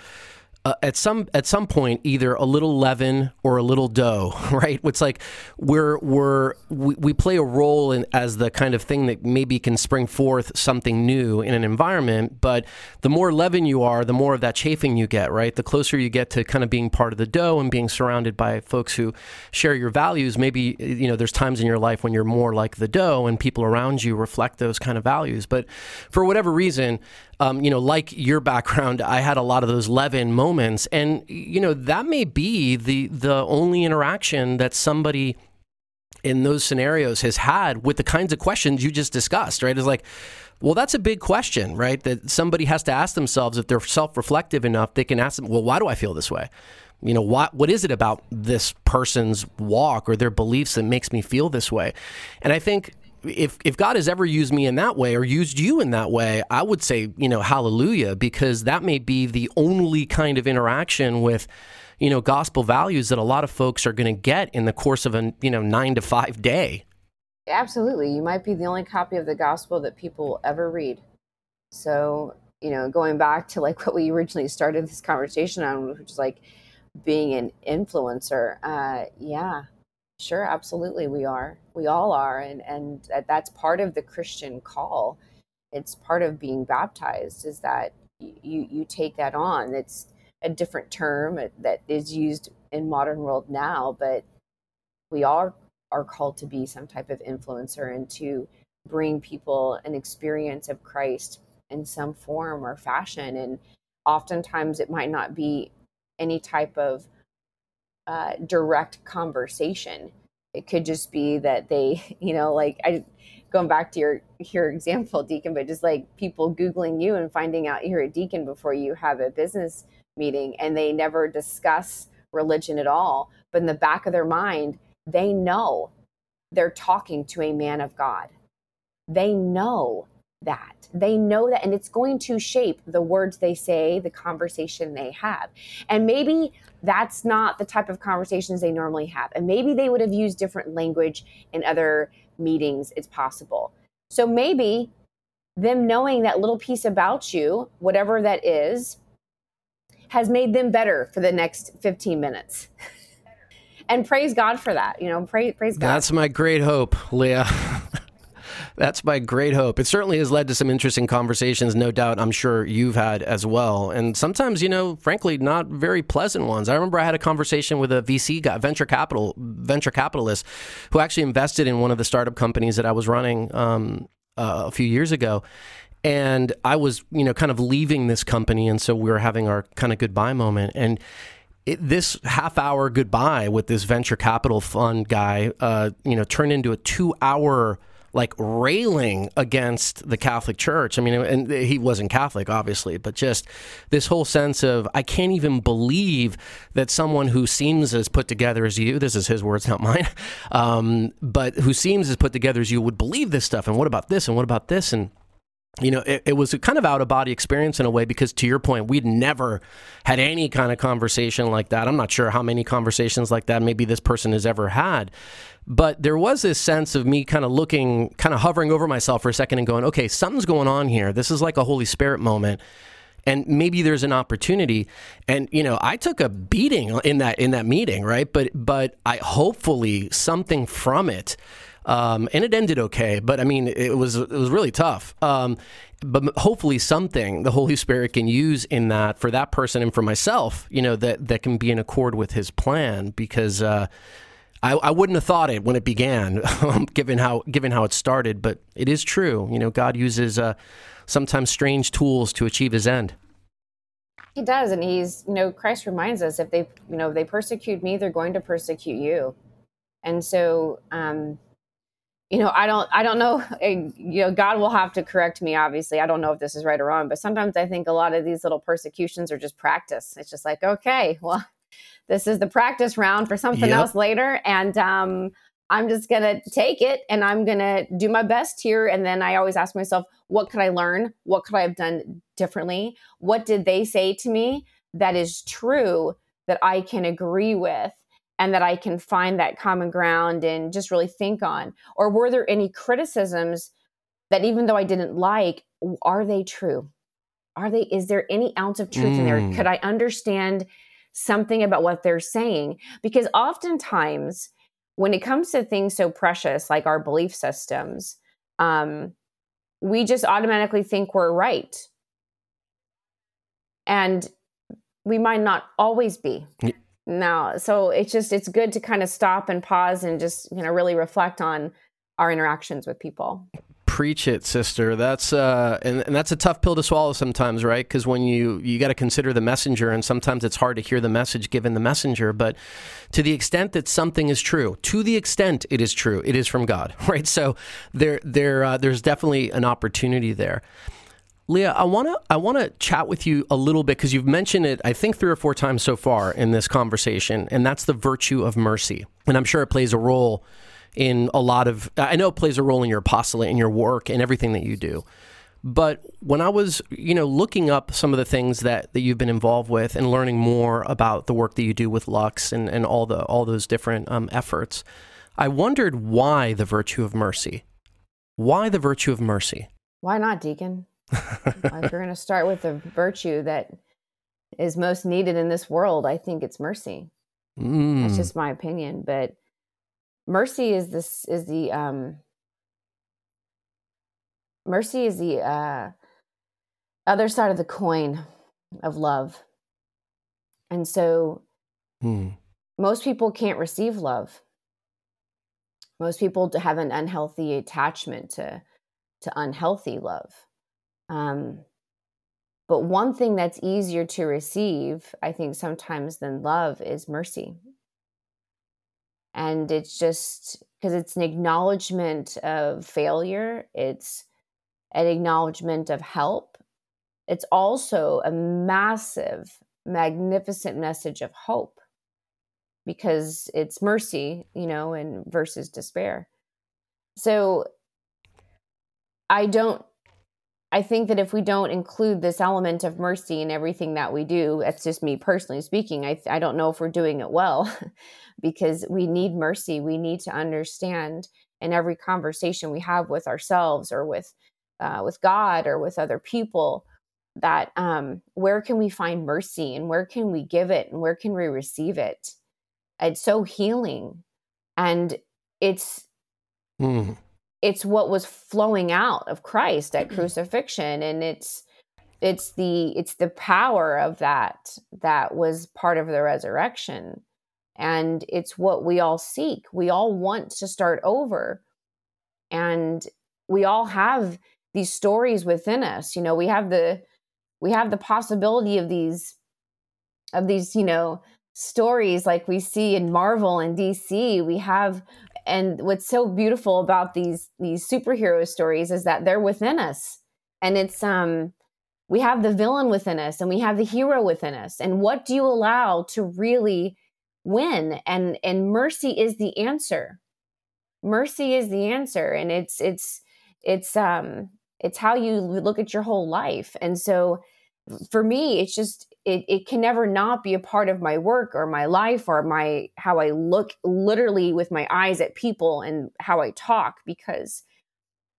uh, at some at some point either a little leaven or a little dough, [LAUGHS] right? It's like we're we're we, we play a role in as the kind of thing that maybe can spring forth something new in an environment. But the more leaven you are, the more of that chafing you get, right? The closer you get to kind of being part of the dough and being surrounded by folks who share your values. Maybe you know there's times in your life when you're more like the dough and people around you reflect those kind of values. But for whatever reason, um, you know, like your background, I had a lot of those leaven moments, and you know that may be the the only interaction that somebody in those scenarios has had with the kinds of questions you just discussed. Right? Is like. Well, that's a big question, right? That somebody has to ask themselves if they're self-reflective enough, they can ask them, "Well, why do I feel this way?" You know, what what is it about this person's walk or their beliefs that makes me feel this way? And I think if if God has ever used me in that way or used you in that way, I would say, you know, hallelujah, because that may be the only kind of interaction with, you know, gospel values that a lot of folks are going to get in the course of a, you know, 9 to 5 day.
Absolutely. You might be the only copy of the gospel that people will ever read. So, you know, going back to like [LAUGHS] what we originally started this conversation on, which is like being an influencer. Uh, yeah, Sure, absolutely, we are. We all are, and and that's part of the Christian call. It's part of being baptized. Is that you you take that on? It's a different term uh, that is used in modern world now, but we all are called to be some type of influencer and to bring people an experience of Christ in some form or fashion. And oftentimes, it might not be any type of uh, direct conversation. It could just be that they, [LAUGHS] you know, like I going back to your your example, Deacon, but just like people googling you and finding out you're a deacon before you have a business meeting, and they never discuss religion at all. But in the back of their mind, they know they're talking to a man of God. They know that. They know that, and it's going to shape the words they say, the conversation they have. And maybe that's not the type of conversations they normally have. And maybe they would have used different language in other meetings, it's possible. So maybe them knowing that little piece about you, whatever that is, has made them better for the next 15 minutes. [LAUGHS] and praise God for that. You know, praise, praise God.
That's my great hope, Leah. [LAUGHS] That's my great hope. It certainly has led to some interesting conversations, no doubt. I'm sure you've had as well, and sometimes, you know, frankly, not very pleasant ones. I remember I had a conversation with a VC guy, venture capital, venture capitalist, who actually invested in one of the startup companies that I was running um, uh, a few years ago and I was, you know, kind of leaving this company, and so we were having our kind of goodbye moment, and. It, this half hour goodbye with this venture capital fund guy, uh, you know, turned into a two hour like railing against the Catholic Church. I mean, and he wasn't Catholic, obviously, but just this whole sense of I can't even believe that someone who seems as put together as you, this is his words, not mine, [LAUGHS] um, but who seems as put together as you would believe this stuff. And what about this? And what about this? And you know, it, it, was a kind of out of body experience in a way because, to your point, we'd never had any kind of conversation like that. I'm not sure how many conversations like that maybe this person has ever had. But there was this sense of me kind of looking, kind of hovering over myself for a second and going, okay, something's going on here. This is like a Holy Spirit moment. And maybe there's an opportunity. And, you know, I took a beating in that in that meeting, right? But but I hopefully something from it um, and it ended okay. But I mean, it was it was really tough. Um, but hopefully, something the Holy Spirit can use in that for that person and for myself, you know, that that can be in accord with His plan because. Uh, I, I, wouldn't have thought it when it began, [LAUGHS] given how given how it started. But it is true, you know. God uses uh, sometimes strange tools to achieve His end.
He does, and He's you know Christ reminds us if they you know if they persecute me, they're going to persecute you, and so um, you know, I don't, I don't know. [LAUGHS] You know, God will have to correct me. Obviously, I don't know if this is right or wrong, but sometimes I think a lot of these little persecutions are just practice. It's just like, okay, [LAUGHS] well, this is the practice round for something yep. else later, and um, I'm just gonna take it and I'm gonna do my best here. And then I always ask myself, what could I learn? What could I have done differently? What did they say to me that is true that I can agree with? and that I can find that common ground and just really think on? Or were there any criticisms that even though I didn't like, are they true? Are they, is there any ounce of truth mm. in there? Mm. Could I understand something about what they're saying? Because oftentimes, when it comes to things so precious like our belief systems, um, we just automatically think we're right. And we might not always be now so it's just it's good to kind of stop and pause and just you know really reflect on our interactions with people
preach it sister. That's uh and, and that's a tough pill to swallow sometimes right? Because when you you got to consider the messenger and sometimes it's hard to hear the message given the messenger but to the extent that something is true to the extent it is true it is from god [LAUGHS] right? So there there uh, there's definitely an opportunity there. Leah, I want to I want to chat with you a little bit because you've mentioned it I think three or four times so far in this conversation and that's the virtue of mercy. And I'm sure it plays a role in a lot of I know it plays a role in your apostolate in your work and everything that you do. But when I was, you know, looking up some of the things that, that you've been involved with and learning more about the work that you do with Lux and, and all the all those different um, efforts, I wondered why the virtue of mercy. Why the virtue of mercy?
Why not, Deacon? [LAUGHS] if we're going to start with the virtue that is most needed in this world, I think it's mercy. Mm. That's just my opinion, but mercy is this is the um mercy is the uh other side of the coin of love. And so mm. most people can't receive love. Most people have an unhealthy attachment to to unhealthy love. Um, but one thing that's easier to receive, I think, sometimes than love is mercy. And it's just because it's an acknowledgement of failure, it's an acknowledgement of help. It's also a massive, magnificent message of hope because it's mercy, you know, and versus despair. So I don't I think that if we don't include this element of mercy in everything that we do, that's just me personally speaking. I, I don't know if we're doing it well [LAUGHS] because we need mercy. We need to understand in every conversation we have with ourselves or with uh, with God or with other people that um, where can we find mercy and where can we give it and where can we receive it? It's so healing, and it's. Mm it's what was flowing out of Christ at mm-hmm. crucifixion and it's it's the it's the power of that that was part of the resurrection. And it's what we all seek. We all want to start over. And we all have these stories within us. You know we have the we have the possibility of these of these you know stories like we see in Marvel and DC we have and what's so beautiful about these these superhero stories is that they're within us. And it's um we have the villain within us and we have the hero within us. And what do you allow to really win? And and mercy is the answer. Mercy is the answer. And it's it's it's um it's how you look at your whole life. And so for me it's just it, it can never not be a part of my work or my life or my how i look literally with my eyes at people and how i talk because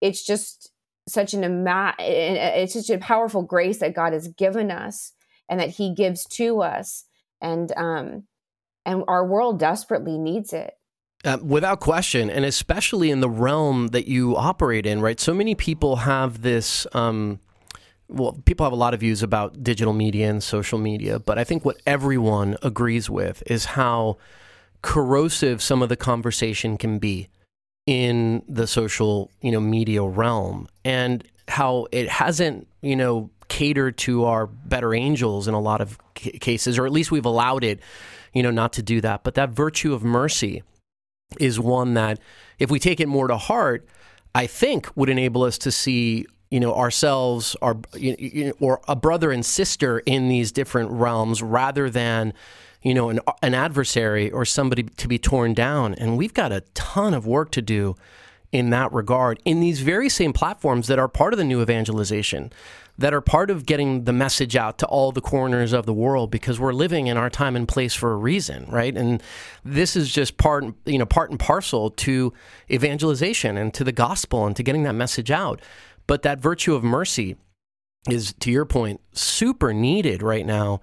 it's just such an it's such a powerful grace that god has given us and that he gives to us. And um and our world desperately needs it.
Uh, without question, and especially in the realm that you operate in, right? So many people have this um, well, people have a lot of views about digital media and social media, but I think what everyone agrees with is how corrosive some of the conversation can be in the social, you know, media realm and how it hasn't, you know, catered to our better angels in a lot of cases or at least we've allowed it, you know, not to do that. But that virtue of mercy is one that, if we take it more to heart, I think would enable us to see you know ourselves our you know, or a brother and sister in these different realms rather than you know an, an adversary or somebody to be torn down and we've got a ton of work to do in that regard in these very same platforms that are part of the new evangelization that are part of getting the message out to all the corners of the world because we're living in our time and place for a reason, right? And this is just part, you know, part and parcel to evangelization and to the gospel and to getting that message out. But that virtue of mercy is, to your point, super needed right now,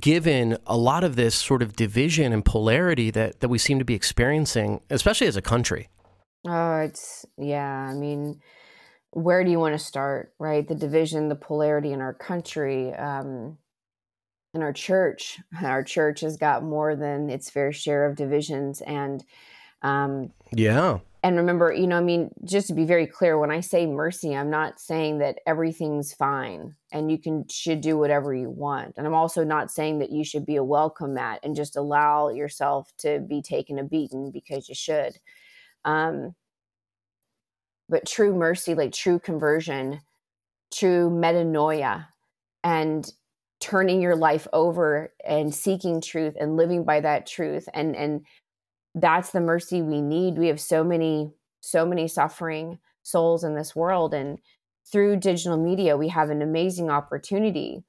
given a lot of this sort of division and polarity that, that we seem to be experiencing, especially as a country.
Oh, it's, yeah. I mean, where do you want to start right the division the polarity in our country um, in our church [LAUGHS] our church has got more than its fair share of divisions and
um, yeah.
and remember you know i mean just to be very clear when i say mercy i'm not saying that everything's fine and you can should do whatever you want. And i'm also not saying that you should be a welcome mat and just allow yourself to be taken a beating because you should. Um, but true mercy, like true conversion, true metanoia, and turning your life over and seeking truth and living by that truth and and that's the mercy we need we have so many so many suffering souls in this world and through digital media we have an amazing opportunity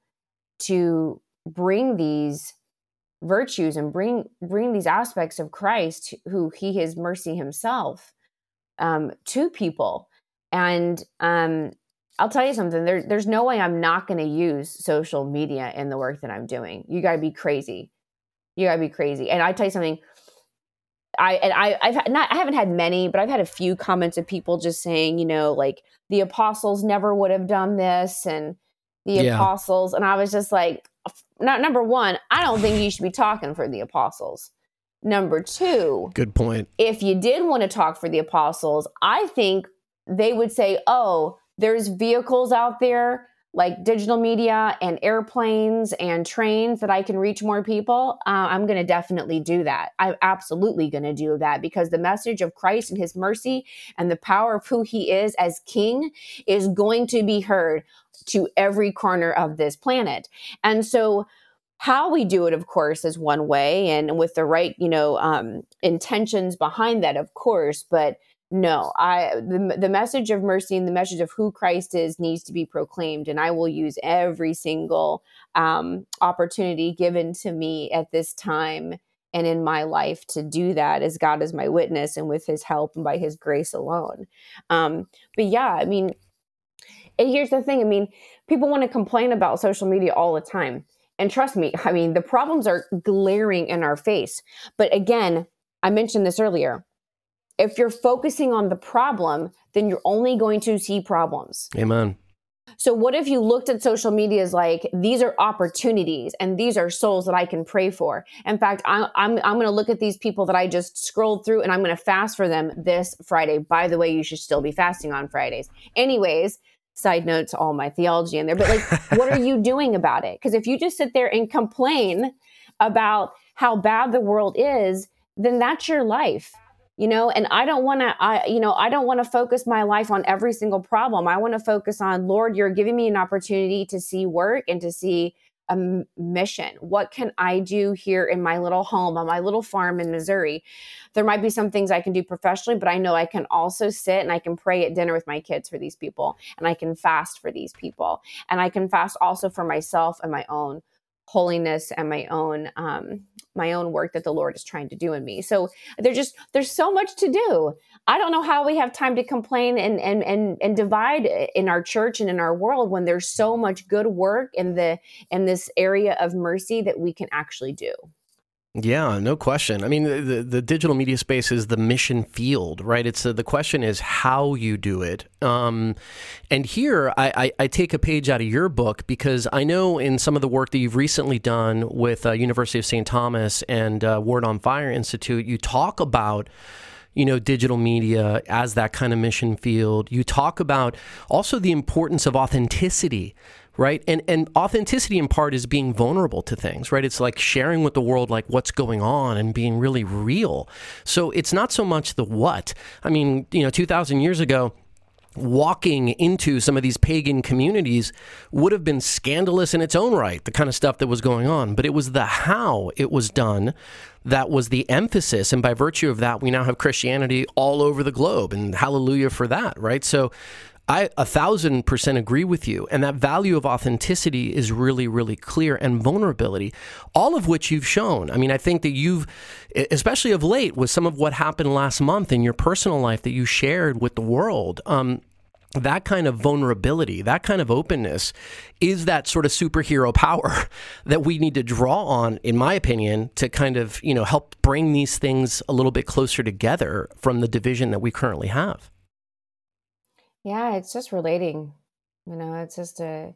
to bring these virtues and bring bring these aspects of Christ who he is mercy himself um, to people. And um, I'll tell you something. There, there's no way I'm not going to use social media in the work that I'm doing. You got to be crazy. You got to be crazy. And I tell you something. I and I I've not I haven't had many, but I've had a few comments of people just saying, you know, like the apostles never would have done this, and the yeah. apostles, and I was just like, not number one, I don't think you should be talking for the apostles. Number two,
good point.
If you did want to talk for the apostles, I think they would say, oh, there's vehicles out there like digital media and airplanes and trains that I can reach more people, uh, I'm going to definitely do that. I'm absolutely going to do that because the message of Christ and his mercy and the power of who he is as king is going to be heard to every corner of this planet. And so, how we do it of course is one way and with the right you know um, intentions behind that of course but no i the, the message of mercy and the message of who christ is needs to be proclaimed and i will use every single um, opportunity given to me at this time and in my life to do that as god is my witness and with his help and by his grace alone um, but yeah i mean and here's the thing i mean people want to complain about social media all the time and trust me, I mean, the problems are glaring in our face. But again, I mentioned this earlier. If you're focusing on the problem, then you're only going to see problems.
Amen.
So, what if you looked at social media as like, these are opportunities and these are souls that I can pray for? In fact, I, I'm, I'm going to look at these people that I just scrolled through and I'm going to fast for them this Friday. By the way, you should still be fasting on Fridays. Anyways, side note to all my theology in there, but like, [LAUGHS] what are you doing about it? Because if you just sit there and complain about how bad the world is, then that's your life you know and i don't want to i you know i don't want to focus my life on every single problem i want to focus on lord you're giving me an opportunity to see work and to see a mission. What can I do here in my little home on my little farm in Missouri? There might be some things I can do professionally, but I know I can also sit and I can pray at dinner with my kids for these people, and I can fast for these people, and I can fast also for myself and my own holiness and my own um, my own work that the Lord is trying to do in me. So there's just there's so much to do. I don't know how we have time to complain and and and and divide in our church and in our world when there's so much good work in the in this area of mercy that we can actually do.
Yeah, no question. I mean, the, the digital media space is the mission field, right? It's uh, the question is how you do it. Um, and here, I, I, I, take a page out of your book because I know in some of the work that you've recently done with uh, University of St. Thomas and uh, Word on Fire Institute, you talk about you know, digital media as that kind of mission field. You talk about also the importance of authenticity right? And and authenticity in part is being vulnerable to things, right? It's like sharing with the world like what's going on and being really real. So it's not so much the what. I mean, you know, 2000 years ago, walking into some of these pagan communities would have been scandalous in its own right, the kind of stuff that was going on. But it was the how it was done that was the emphasis. And by virtue of that, we now have Christianity all over the globe. And hallelujah for that, right? So I a thousand percent agree with you. And that value of authenticity is really, really clear and vulnerability, all of which you've shown. I mean, I think that you've, especially of late, with some of what happened last month in your personal life that you shared with the world. Um, that kind of vulnerability, that kind of openness is that sort of superhero power [LAUGHS] that we need to draw on, in my opinion, to kind of, you know, help bring these things a little bit closer together from the division that we currently have.
Yeah, it's just relating. You know, it's just a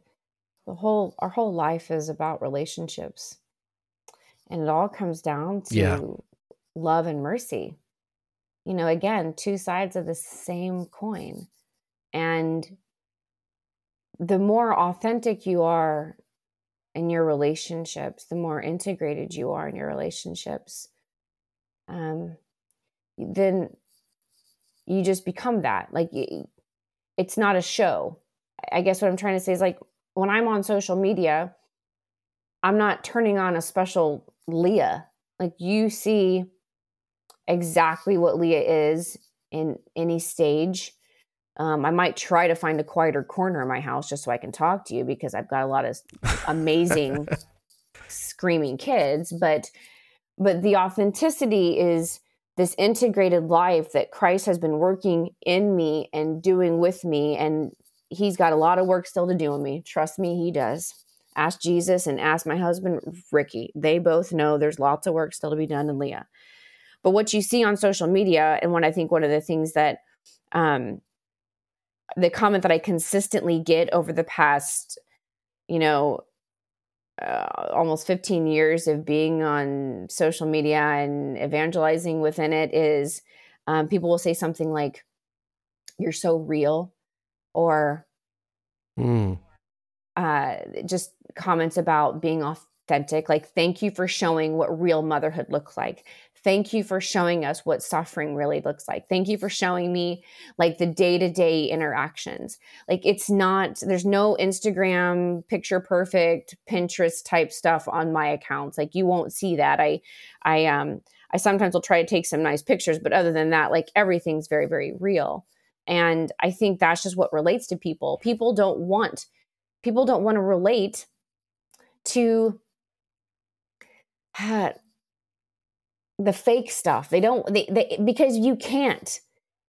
the whole our whole life is about relationships. And it all comes down to yeah. love and mercy. You know, again, two sides of the same coin. And the more authentic you are in your relationships, the more integrated you are in your relationships, um, then you just become that. Like it's not a show. I guess what I'm trying to say is like when I'm on social media, I'm not turning on a special Leah. Like you see exactly what Leah is in any stage. Um, I might try to find a quieter corner in my house just so I can talk to you because I've got a lot of amazing [LAUGHS] screaming kids. But but the authenticity is this integrated life that Christ has been working in me and doing with me. And he's got a lot of work still to do in me. Trust me, he does. Ask Jesus and ask my husband, Ricky. They both know there's lots of work still to be done in Leah. But what you see on social media, and what I think one of the things that, um, the comment that I consistently get over the past, you know, uh, almost 15 years of being on social media and evangelizing within it is um, people will say something like, You're so real, or mm. uh, just comments about being authentic. Like, thank you for showing what real motherhood looks like. Thank you for showing us what suffering really looks like. Thank you for showing me like the day to day interactions. Like it's not, there's no Instagram picture perfect, Pinterest type stuff on my accounts. Like you won't see that. I, I, um, I sometimes will try to take some nice pictures, but other than that, like everything's very, very real. And I think that's just what relates to people. People don't want, people don't want to relate to, the fake stuff. They don't they, they because you can't.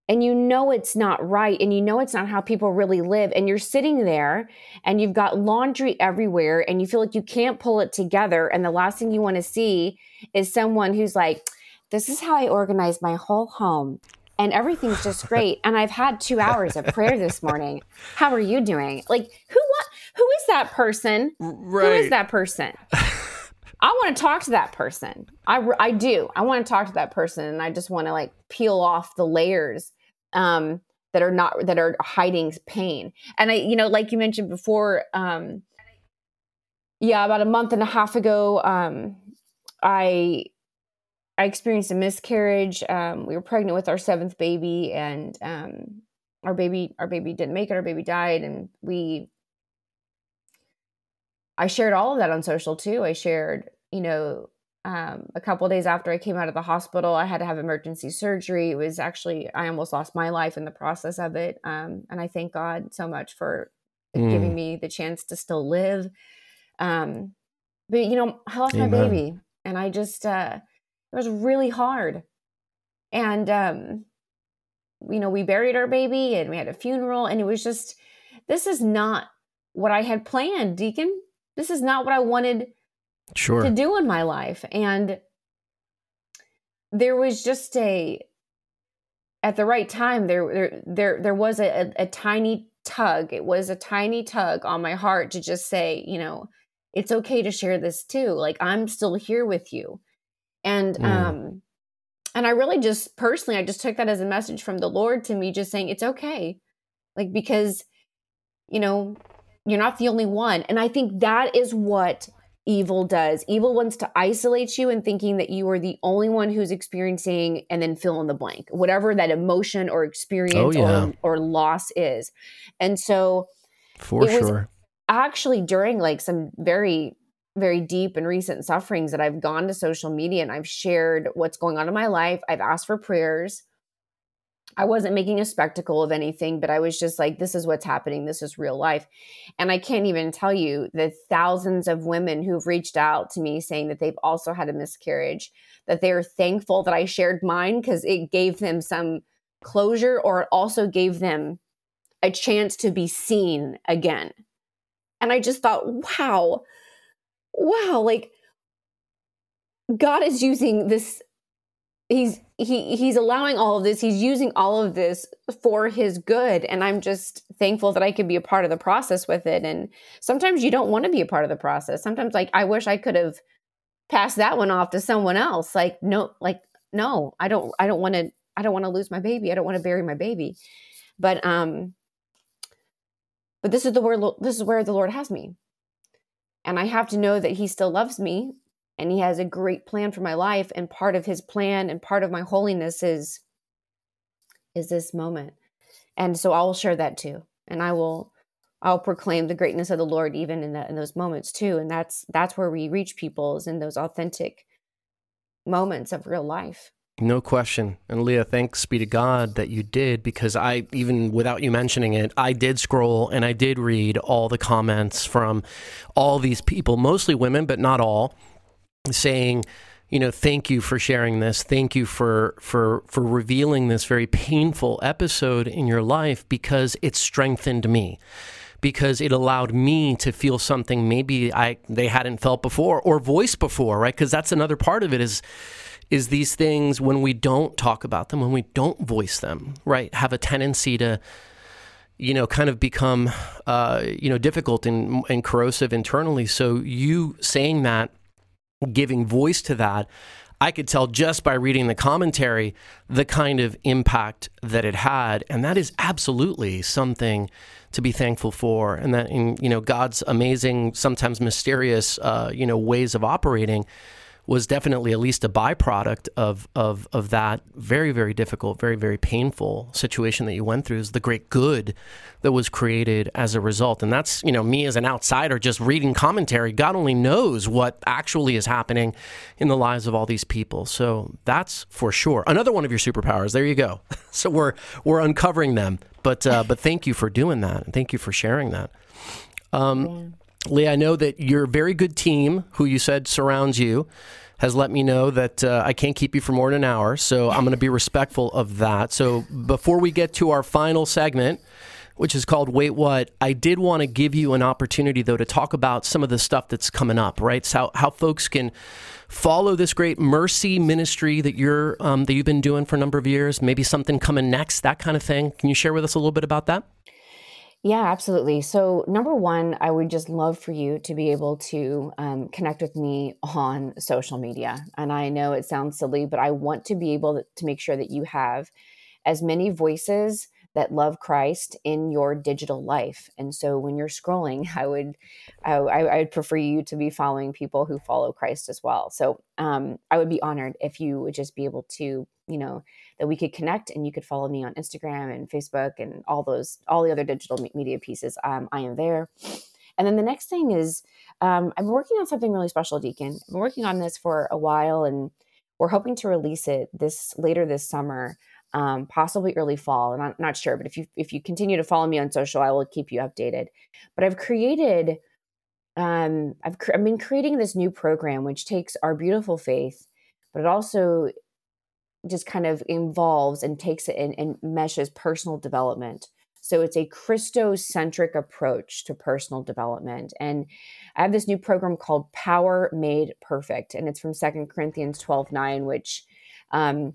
And you know it's not right and you know it's not how people really live and you're sitting there and you've got laundry everywhere and you feel like you can't pull it together and the last thing you want to see is someone who's like this is how I organize my whole home and everything's just great and I've had 2 hours of prayer this morning. How are you doing? Like who what who is that person? Right. Who is that person? I want to talk to that person. I, I do. I want to talk to that person, and I just want to like peel off the layers um, that are not that are hiding pain. And I, you know, like you mentioned before, um, yeah, about a month and a half ago, um, I I experienced a miscarriage. Um, we were pregnant with our seventh baby, and um, our baby our baby didn't make it. Our baby died, and we I shared all of that on social too. I shared, you know, um, a couple days after I came out of the hospital, I had to have emergency surgery. It was actually, I almost lost my life in the process of it. Um, and I thank God so much for mm. giving me the chance to still live. Um, but, you know, I lost Amen. my baby and I just, uh, it was really hard. And, um, you know, we buried our baby and we had a funeral and it was just, this is not what I had planned, Deacon this is not what I wanted
sure.
to do in my life. And there was just a at the right time there there there, there was a, a, a tiny tug. It was a tiny tug on my heart to just say, you know, it's okay to share this too. Like I'm still here with you. And mm. um and I really just personally I just took that as a message from the Lord to me just saying it's okay. Like because you know, you're not the only one. And I think that is what evil does. Evil wants to isolate you and thinking that you are the only one who's experiencing and then fill in the blank, whatever that emotion or experience oh, yeah. or, or loss is. And so
for sure.
Actually, during like some very very deep and recent sufferings that I've gone to social media and I've shared what's going on in my life. I've asked for prayers. I wasn't making a spectacle of anything, but I was just like, this is what's happening. This is real life. And I can't even tell you the thousands of women who've reached out to me saying that they've also had a miscarriage, that they're thankful that I shared mine because it gave them some closure or it also gave them a chance to be seen again. And I just thought, wow, wow, like God is using this he's he he's allowing all of this. He's using all of this for his good. And i'm just thankful that i could be a part of the process with it. And sometimes you don't want to be a part of the process. Sometimes like i wish i could have passed that one off to someone else. Like no like no i don't i don't want to i don't want to lose my baby. I don't want to bury my baby. But um but this is the word this is where the lord has me. And i have to know that he still loves me and he has a great plan for my life and part of his plan and part of my holiness is is this moment. And so i will share that too and i will i'll proclaim the greatness of the lord even in that in those moments too and that's that's where we reach people is in those authentic moments of real life.
No question. And Leah, thanks be to God that you did because I, even without you mentioning it, I did scroll and I did read all the comments from all these people, mostly women, but not all, saying, you know, thank you for sharing this. Thank you for for for revealing this very painful episode in your life because it strengthened me. Because it allowed me to feel something maybe I they hadn't felt before or voiced before, right? Because that's another part of it is is these things when we don't talk about them, when we don't voice them, right, have a tendency to you know, kind of become, uh, you know, difficult and, and corrosive internally. So you saying that giving voice to that, I could tell just by reading the commentary the kind of impact that it had. And that is absolutely something to be thankful for. And that in, you know, God's amazing, sometimes mysterious, uh, you know, ways of operating was definitely at least a byproduct of of of that very very difficult, very very painful situation that you went through. Is the great good that was created as a result, and that's you know me as an outsider just reading commentary. God only knows what actually is happening in the lives of all these people. So that's for sure another one of your superpowers. There you go. [LAUGHS] so we're we're uncovering them, but uh, but thank you for doing that, and thank you for sharing that. Um, Lee, I know that your very good team, who you said surrounds you, has let me know that uh, I can't keep you for more than an hour. So I'm going to be respectful of that. So before we get to our final segment, which is called Wait What, I did want to give you an opportunity, though, to talk about some of the stuff that's coming up, right? So how, how folks can follow this great mercy ministry that you're um, that you've been doing for a number of years, maybe something coming next, that kind of thing. Can you share with us a little bit about that?
Yeah, absolutely. So, number one, I would just love for you to be able to um, connect with me [LAUGHS] on social media. And I know it sounds silly, but I want to be able to make sure that you have as many voices that love Christ in your digital life. And so when you're scrolling, [LAUGHS] I would I, I would prefer you to be following people who follow Christ as well. So um, I would be honored if you would just be able to, you know, that we could connect and you could follow me on Instagram and Facebook and all those all the other digital media pieces. Um, I am there. And then the next thing is um, I'm working on something really special, Deacon. I'm working on this for a while and we're hoping to release it this later this summer um, possibly early fall. And I'm not sure, but if you if you continue to follow me on social, I will keep you updated. But I've created, um, I've I've been creating this new program which takes our beautiful faith, but it also just kind of involves and takes it in, and meshes personal development. So it's a Christocentric approach to personal development. And I have this new program called Power Made Perfect, and it's from Second Corinthians 12 9, which um,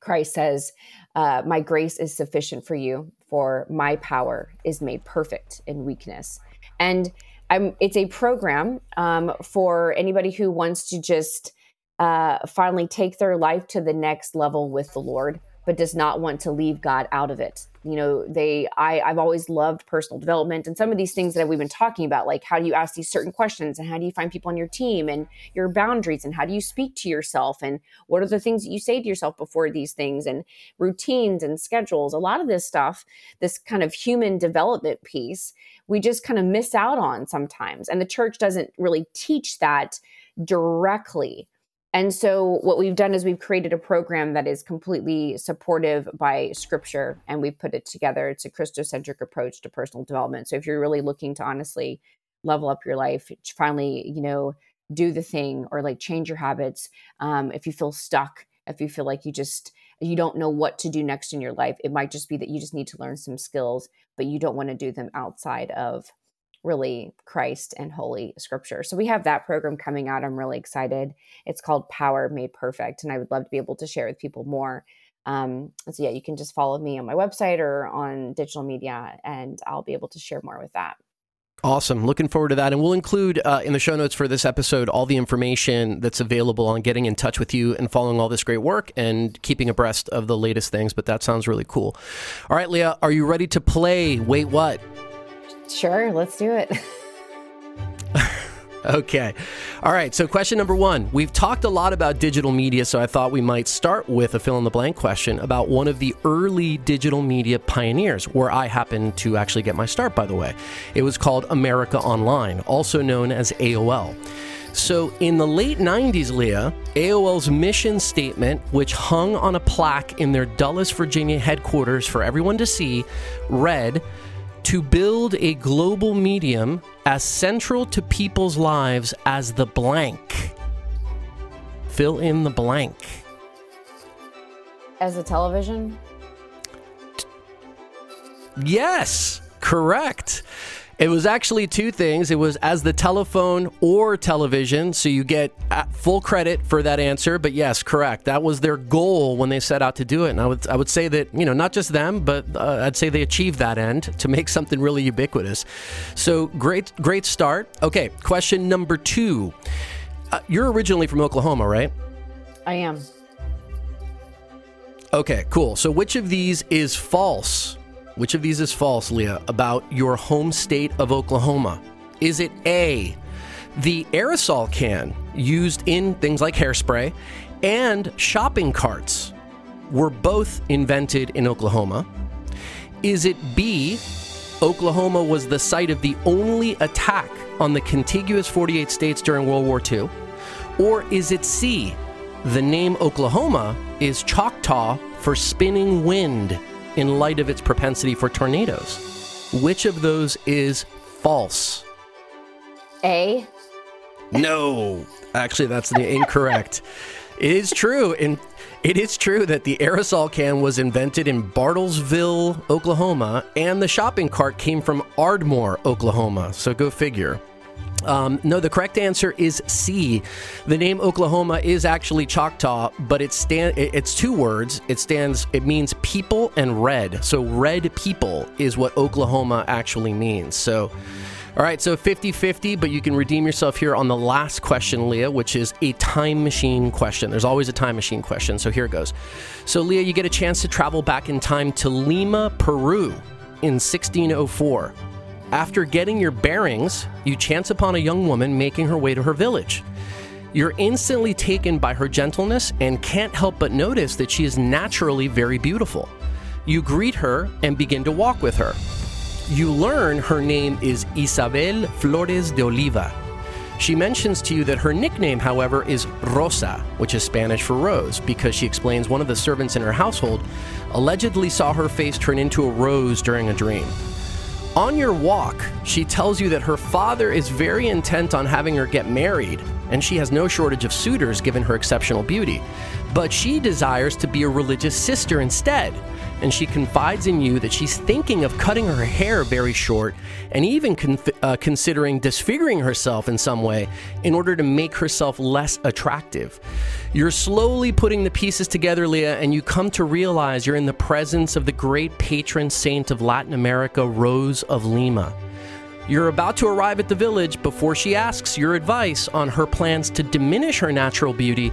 Christ says, uh, My grace is sufficient for you, for my power is made perfect in weakness. And I'm, it's a program um, for anybody who wants to just uh, finally take their life to the next level with the Lord, but does not want to leave God out of it. You know, they I I've always loved personal development and some of these things that we've been talking about like how do you ask these certain questions and how do you find people on your team and your boundaries and how do you speak to yourself and what are the things that you say to yourself before these things and routines and schedules. A lot of this stuff, this kind of human development piece, we just kind of miss out on sometimes and the church doesn't really teach that directly and so, what we've done is we've created a program that is completely supportive by scripture and we've put it together. It's a Christocentric approach to personal development. So, if you're really looking to honestly level up your life, finally, you know, do the thing or like change your habits, um, if you feel stuck, if you feel like you just, you don't know what to do next in your life, it might just be that you just need to learn some skills, but you don't want to do them outside of really Christ and Holy Scripture. So we have that program coming out. I'm really excited. It's called Power Made Perfect, and I would love to be able to share with people more. Um, so yeah, you can just follow me on my website or on digital media, and I'll be able to share more with that.
Awesome. Looking forward to that. And we'll include uh, in the show notes for this episode all the information that's available on getting in touch with you and following all this great work and keeping abreast of the latest things. But that sounds really cool. All right, Leah, are you ready to play Wait What?
Sure, let's do it. [LAUGHS]
okay. All right. So, question number one We've talked a lot about digital media, so I thought we might start with a fill in the blank question about one of the early digital media pioneers, where I happened to actually get my start, by the way. It was called America Online, also known as AOL. So, in the late 90s, Leah, AOL's mission statement, which hung on a plaque in their Dulles, Virginia headquarters for everyone to see, read, to build a global medium as central to people's lives as the blank. Fill in the blank.
As a television?
Yes, correct. It was actually two things. It was as the telephone or television, so you get uh, full credit for that answer. But yes, correct. That was their goal when they set out to do it. And I would I would say that you know not just them, but uh, I'd say they achieved that end to make something really ubiquitous. So great, great start. Okay, question number two. Uh, you're originally from Oklahoma, right?
I am.
Okay, cool. So which of these is false? Which of these is false, Leah, about your home state of Oklahoma? Is it A, the aerosol can used in things like hairspray and shopping carts were both invented in Oklahoma? Is it B, Oklahoma was the site of the only attack on the contiguous 48 states during World War II? Or is it C, the name Oklahoma is Choctaw for spinning wind? In light of its propensity for tornadoes. Which of those is false?
A.
No, actually, that's the incorrect. It is true, and it is true that the aerosol can was invented in Bartlesville, Oklahoma, and the shopping cart came from Ardmore, Oklahoma. So go figure. Um, no, the correct answer is C. The name Oklahoma is actually Choctaw, but it stand it's two words. It stands it means people and red. So red people is what Oklahoma actually means. So all right, so 50 50, but you can redeem yourself here on the last question, Leah, which is a time machine question. There's always a time machine question, so here it goes. So, Leah, you get a chance to travel back in time to Lima, Peru in 1604. After getting your bearings, you chance upon a young woman making her way to her village. You're instantly taken by her gentleness and can't help but notice that she is naturally very beautiful. You greet her and begin to walk with her. You learn her name is Isabel Flores de Oliva. She mentions to you that her nickname, however, is Rosa, which is Spanish for rose, because she explains one of the servants in her household allegedly saw her face turn into a rose during a dream. On your walk, she tells you that her father is very intent on having her get married, and she has no shortage of suitors given her exceptional beauty. But she desires to be a religious sister instead, and she confides in you that she's thinking of cutting her hair very short and even con- uh, considering disfiguring herself in some way in order to make herself less attractive. You're slowly putting the pieces together, Leah, and you come to realize you're in the presence of the great patron saint of Latin America, Rose of Lima. You're about to arrive at the village before she asks your advice on her plans to diminish her natural beauty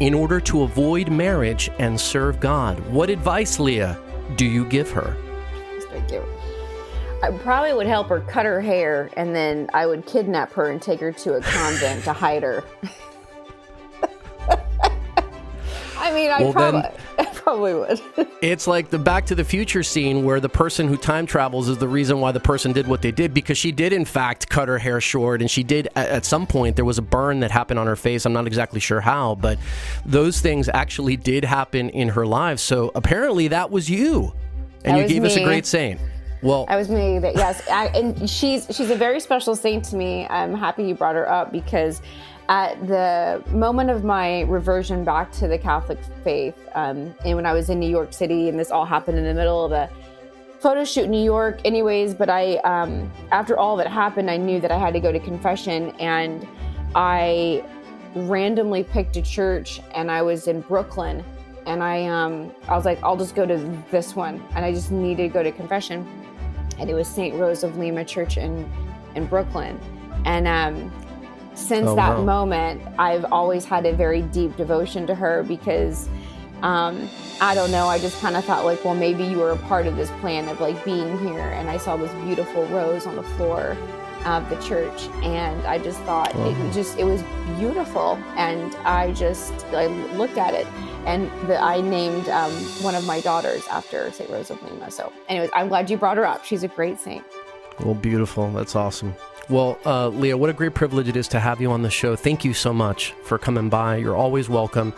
in order to avoid marriage and serve God. What advice, Leah, do you give her?
I probably would help her cut her hair and then I would kidnap her and take her to a convent to hide her. [LAUGHS] I mean, I
Well,
probably,
then- [LAUGHS]
I probably would. [LAUGHS]
It's like the Back to the Future scene where the person who time travels is the reason why the person did what they did because she did, in fact, cut her hair short. And she did, at, at some point, there was a burn that happened on her face. I'm not exactly sure how, but those things actually did happen in her life. So apparently that was you. And
That
you gave us a great saying. Well,
I was me that yes, I, and she's she's a very special saint to me. I'm happy you brought her up because at the moment of my reversion back to the Catholic faith, um, and when I was in New York City, and this all happened in the middle of a photo shoot in New York, anyways. But I, um, after all that happened, I knew that I had to go to confession, and I randomly picked a church, and I was in Brooklyn, and I, um, I was like, I'll just go to this one, and I just needed to go to confession, and it was St. Rose of Lima Church in in Brooklyn, and um, since
Oh,
that
wow.
moment, I've always had a very deep devotion to her because um, I don't know. I just kind of thought like, well, maybe you were a part of this plan of like being here. And I saw this beautiful rose on the floor of the church, and I just thought it was just it was beautiful. And I just I looked at it, and the, I named um, one of my daughters after Saint Rose of Lima. So, anyways, I'm glad you brought her up. She's a great saint.
Well, beautiful. That's awesome. Well, uh, Leah, what a great privilege it is to have you on the show. Thank you so much for coming by. You're always welcome.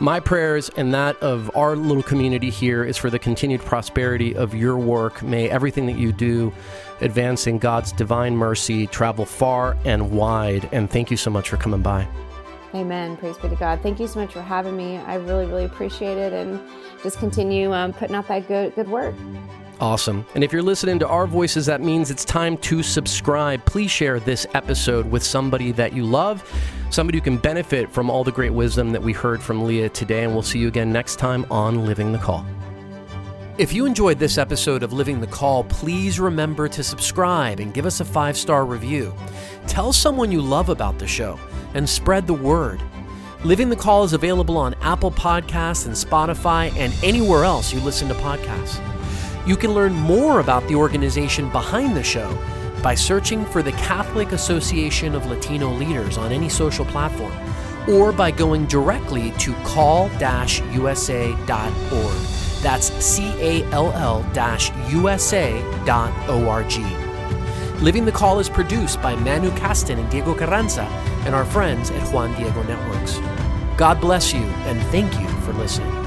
My prayers and that of our little community here is for the continued prosperity of your work. May everything that you do advancing God's divine mercy travel far and wide. And thank you so much for coming by.
Amen. Praise be to God. Thank you so much for having me. I really, really appreciate it, and just continue um, putting out that good, good work.
Awesome. And if you're listening to our voices, that means it's time to subscribe. Please share this episode with somebody that you love, somebody who can benefit from all the great wisdom that we heard from Leah today. And we'll see you again next time on Living the Call. If you enjoyed this episode of Living the Call, please remember to subscribe and give us a five star review. Tell someone you love about the show and spread the word. Living the Call is available on Apple Podcasts and Spotify and anywhere else you listen to podcasts. You can learn more about the organization behind the show by searching for the Catholic Association of Latino Leaders on any social platform or by going directly to call-usa.org. That's C A L L USA.org. Living the Call is produced by Manu Caston and Diego Carranza and our friends at Juan Diego Networks. God bless you and thank you for listening.